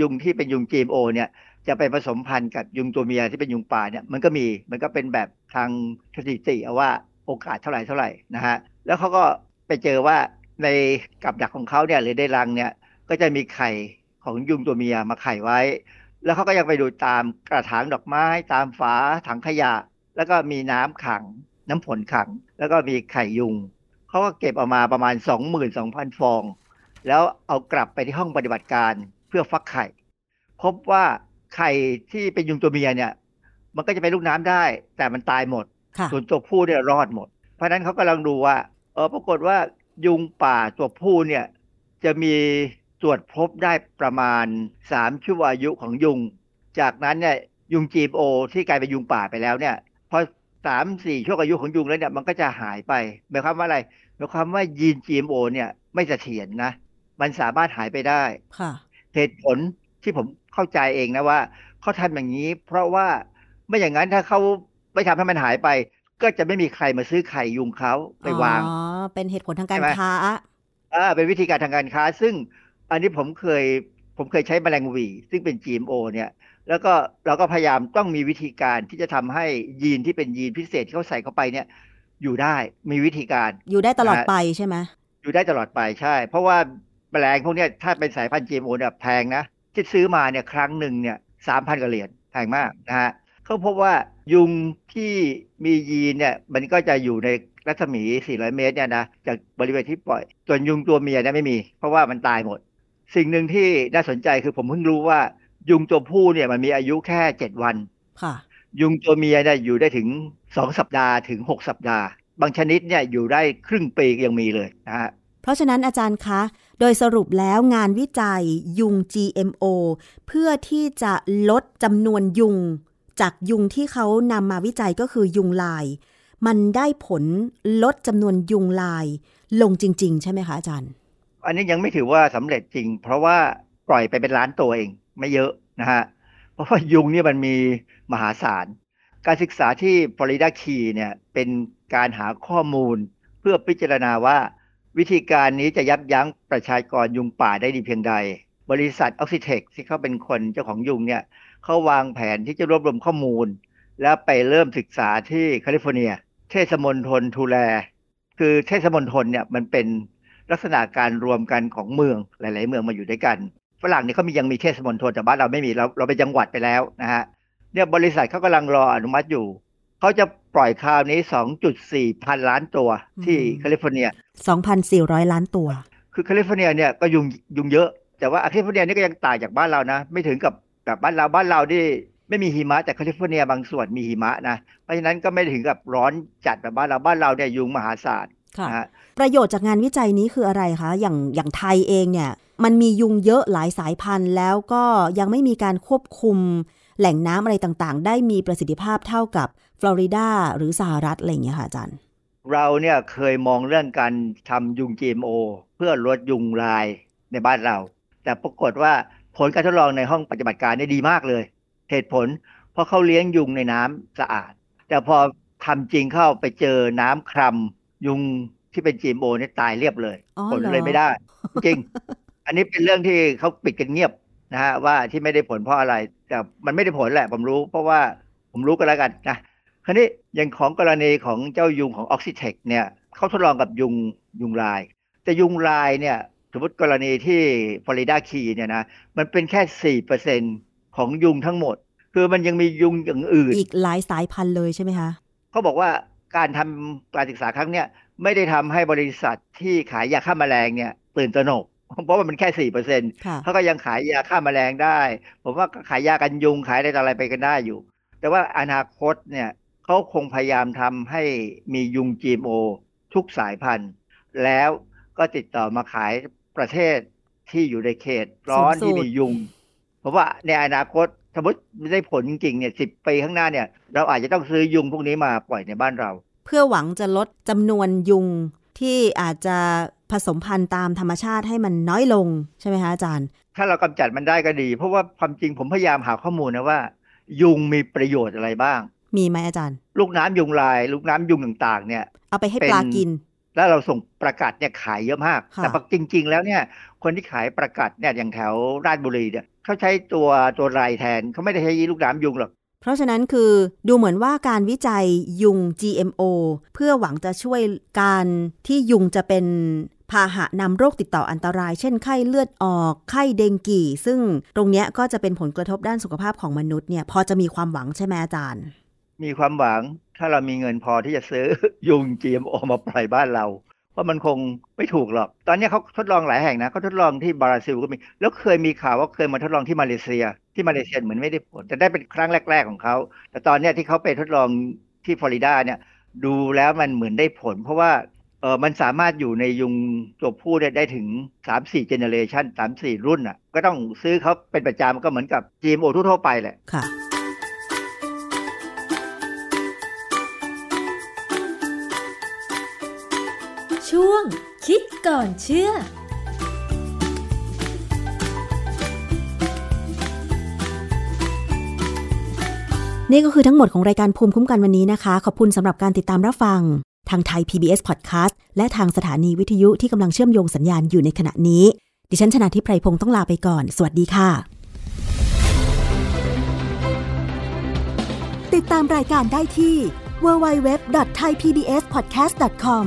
ยุงที่เป็นยุง GMO เนี่ย จะไปผสมพันธุ์กับยุงตัวเมียที่เป็นยุงป่าเนี่ยมันก็มีมันก็เป็นแบบทางสถิติเอาว่าโอกาสเท่าไหร่เท่าไหร่นะฮะแล้วเขาก็ไปเจอว่าในกับดักของเขาเนี่ยหรือในรังเนี่ยก็จะมีไข่ของยุงตัวเมียมาไข่ไว้ แล้วเขาก็ยังไปดูตามกระถางดอกไม้ตามฝาถังขยะ แล้วก็มีน้ำขัง น้ำฝนขัง แล้วก็มีไข่ยุงเขาก็เก็บออกมาประมาณ 22,000 ฟอง แล้วเอากลับไปที่ห้องปฏิบัติการเพื่อฟักไข่ พบว่าไข่ที่เป็นยุงตัวเมียเนี่ย มันก็จะเป็นลูกน้ำได้ แต่มันตายหมดค่ะส่วนตัวผู้เนี่ยรอดหมด เพราะฉะนั้นเขากำลังดูว่าเออปรากฏว่ายุงป่าตัวผู้เนี่ยจะมี ตรวจพบได้ประมาณ 3 ชั่วอายุของยุง จากนั้นเนี่ยยุง GMO ที่กลายเป็นยุงป่าไปแล้วเนี่ยพอสามสี่ช่วงอายุของยุงแล้วเนี่ยมันก็จะหายไปหมายความว่าอะไรหมายความว่ายีน GMO เนี่ยไม่เสถียรนะ มันสามารถหายไปได้ค่ะเหตุผลที่ผมเข้าใจเองนะว่าเขาทำอย่างนี้ เพราะว่าไม่อย่างนั้นถ้าเขาไม่ทำให้มันหายไป ก็จะไม่มีใครมาซื้อไข่ยุงเขาไปวางอ๋อเป็นเหตุผลทางการใช่ไหมค้าอ่าเป็นวิธีการทางการค้า ซึ่ง อันนี้ผมเคยผมเคยใช้แมลงหวี ซึ่งเป็น GMO เนี่ย แล้วก็เราก็พยายามต้องมีวิธีการที่จะทำให้ยีนที่เป็นยีนพิเศษที่เขาใส่เข้าไปเนี่ย อยู่ได้มีวิธีการ อยู่ได้ตลอดนะฮะไปใช่ไหมอยู่ได้ตลอดไปใช่ เพราะว่าแมลงพวกเนี้ยถ้าเป็นสายพันธุ์ GMO เนี่ยแพงนะที่ซื้อมาเนี่ยครั้งหนึ่งเนี่ยสามพันกว่าเหรียญแพงมากนะฮะเขาพบว่ายุงที่มียีนเนี่ยมันก็จะอยู่ในรัศมี 400 เมตรเนี่ยนะจากบริเวณที่ปล่อย ส่วนยุงตัวเมียเนี่ยไม่มี เพราะว่ามันตายหมด สิ่งหนึ่งที่น่าสนใจคือผมเพิ่งรู้ว่า ยุงตัวผู้เนี่ยมันมีอายุแค่7วันค่ะยุงตัวเมียเนี่ยอยู่ได้ถึง2สัปดาห์ถึง6สัปดาห์ บางชนิดเนี่ยอยู่ได้ครึ่งปียังมีเลยนะฮะเพราะฉะนั้นอาจารย์คะ โดยสรุปแล้วงานวิจัยยุง GMO เพื่อที่จะลดจำนวนยุง จากยุงที่เขานำมาวิจัยก็คือยุงลาย มันได้ผลลดจำนวนยุงลาย ลงจริง ๆ ใช่ไหมคะอาจารย์ อันนี้ยังไม่ถือว่าสำเร็จจริง เพราะว่าปล่อยไปเป็นล้านตัวเอง ไม่เยอะนะฮะเพราะว่ายุงนี่มันมีมหาศาล การศึกษาที่ฟลอริดาคีเนี่ยเป็นการหาข้อมูลเพื่อพิจารณาว่า วิธีการนี้จะยับยั้งประชากรยุงป่าได้ดีเพียงใด บริษัทออกซิเทคที่เขาเป็นคนเจ้าของยุงเนี่ยเขาวางแผนที่จะรวบรวมข้อมูล แล้วไปเริ่มศึกษาที่แคลิฟอร์เนีย เทศมณฑลทูแลร์ คือเทศมณฑลเนี่ยมันเป็น ลักษณะการรวมกันของเมืองหลาย ๆ เมืองมาอยู่ด้วยกัน ฝรั่งเนี่ยเขามียังมีเทศมณฑลแต่บ้านเราไม่มีเราเราเป็นจังหวัดไปแล้วนะฮะเนี่ยบริษัทเขากำลังรออนุมัติอยู่เขาจะปล่อยคราวนี้ 2.4 พันล้านตัวที่อืมแคลิฟอร์เนีย 2,400 ล้านตัว คือแคลิฟอร์เนียเนี่ยก็ยุงยุงเยอะ แต่ว่าแคลิฟอร์เนียนี่ก็ยังต่างจากบ้านเรานะ ไม่ถึงกับแบบบ้านเราบ้านเราที่ไม่มีหิมะแต่แคลิฟอร์เนียบางส่วนมีหิมะนะ เพราะฉะนั้นก็ไม่ถึงกับร้อนจัดแบบบ้านเราบ้านเราเนี่ยยุงมหาศาลค่ะนะฮะ ประโยชน์จากงานวิจัยนี้คืออะไรคะ อย่างอย่างไทยเองเนี่ย มันมียุงเยอะหลายสายพันธุ์ แล้วก็ยังไม่มีการควบคุมแหล่งน้ำอะไรต่างๆ ได้มีประสิทธิภาพเท่ากับฟลอริดาหรือสหรัฐอะไรอย่างเงี้ยค่ะอาจารย์ เราเนี่ยเคยมองเรื่องการทำยุง GMO เพื่อลดยุงลายในบ้านเรา แต่ปรากฏว่าผลการทดลองในห้องปฏิบัติการเนี่ยดีมากเลย เหตุผล เพราะเขาเลี้ยงยุงในน้ำสะอาด แต่พอทำจริงเข้าไปเจอน้ำครำ ยุงที่เป็น GMO เนี่ยตายเรียบเลยอ๋อผลเหรอเลยไม่ได้ จริง อันนี้เป็นเรื่องที่เขาปิดกันเงียบนะฮะว่าที่ไม่ได้ผลเพราะอะไร แต่มันไม่ได้ผลแหละ ผมรู้ เพราะว่าผมรู้กันแล้วกันนะคราวนี้อย่างของกรณีของเจ้ายุงของออกซิเทคเนี่ยเขาทดลองกับยุงยุงลาย แต่ยุงลายเนี่ยสมมติกรณีที่ฟลอริดาคีเนี่ยนะมันเป็นแค่สี่เปอร์เซ็นของยุงทั้งหมด คือมันยังมียุงอย่างอื่น อีกหลายสายพันธุ์เลยใช่ไหมคะเขาบอกว่า การทำการศึกษาครั้งเนี้ยไม่ได้ทำให้บริษัทที่ขายยาฆ่าแมลงเนี่ยตื่นตระหนกเพราะว่ามันแค่สี่เปอร์เซ็นค่ะเขาก็ยังขายยาฆ่าแมลงได้ ผมว่าก็ขายยากันยุงขายอะไรต่ออะไรไปกันได้อยู่ แต่ว่าอนาคตเนี่ยเขาคงพยายามทำให้มียุง GMO ทุกสายพันธุ์ แล้วก็ติดต่อมาขายประเทศที่อยู่ในเขตร้อนสูงสุดที่มียุง เพราะว่าในอนาคต สมมติได้ผลจริงๆเนี่ยสิบปีข้างหน้าเนี่ย เราอาจจะต้องซื้อยุงพวกนี้มาปล่อยในบ้านเรา เพื่อหวังจะลดจำนวนยุงที่อาจจะผสมพันธุ์ตามธรรมชาติให้มันน้อยลงใช่ไหมคะอาจารย์ ถ้าเรากำจัดมันได้ก็ดี เพราะว่าความจริงผมพยายามหาข้อมูลนะว่า ยุงมีประโยชน์อะไรบ้าง มีไหมอาจารย์ ลูกน้ำยุงลาย ลูกน้ำยุงต่างๆ เนี่ย เอาไปให้เป็นปลากิน แล้วเราส่งประกาศเนี่ยขายเยอะมากค่ะแต่จริง ๆ แล้วเนี่ย คนที่ขายประกาศเนี่ยอย่างแถวราชบุรีเนี่ย เขาใช้ตัวตัวไรแทนเขาไม่ได้ใช้ลูกน้ำยุงหรอกเพราะฉะนั้นคือดูเหมือนว่าการวิจัยยุง GMO เพื่อหวังจะช่วยการที่ยุงจะเป็นพาหะนำโรคติดต่ออันตราย เช่นไข้เลือดออก ไข้เดงกี ซึ่งตรงเนี้ยก็จะเป็นผลกระทบด้านสุขภาพของมนุษย์เนี่ยพอจะมีความหวังใช่ไหมอาจารย์ มีความหวังถ้าเรามีเงินพอที่จะซื้อยุง GMO มาปล่อยบ้านเรา เพรามันคงไม่ถูกหรอก ตอนนี้เขาทดลองหลายแห่งนะเขาทดลองที่บราซิลก็มี แล้วเคยมีข่าวว่าเคยมาทดลองที่มาเลเซีย ที่มาเลเซียเหมือนไม่ได้ผล แต่ได้เป็นครั้งแรก ๆของเขา แต่ตอนนี้ที่เขาไปทดลองที่ฟลอริดาเนี่ย ดูแล้วมันเหมือนได้ผล เพราะว่าเออมันสามารถอยู่ในยุงตัวผู้ได้ได้ถึง 3-4เจเนเรชัน3-4 รุ่นอะ ก็ต้องซื้อเขาเป็นประจำก็เหมือนกับ GMO ทั่วไปแหละค่ะ ช่วง คิดก่อนเชื่อนี่ก็คือทั้งหมดของรายการภูมิคุ้มกันวันนี้นะคะ ขอบคุณสำหรับการติดตามรับฟัง ทางไทย PBS Podcast และทางสถานีวิทยุที่กำลังเชื่อมโยงสัญญาณอยู่ในขณะนี้ ดิฉันชนะทิพไพรพงศ์ต้องลาไปก่อน สวัสดีค่ะ ติดตามรายการได้ที่ www.thaipbspodcast.com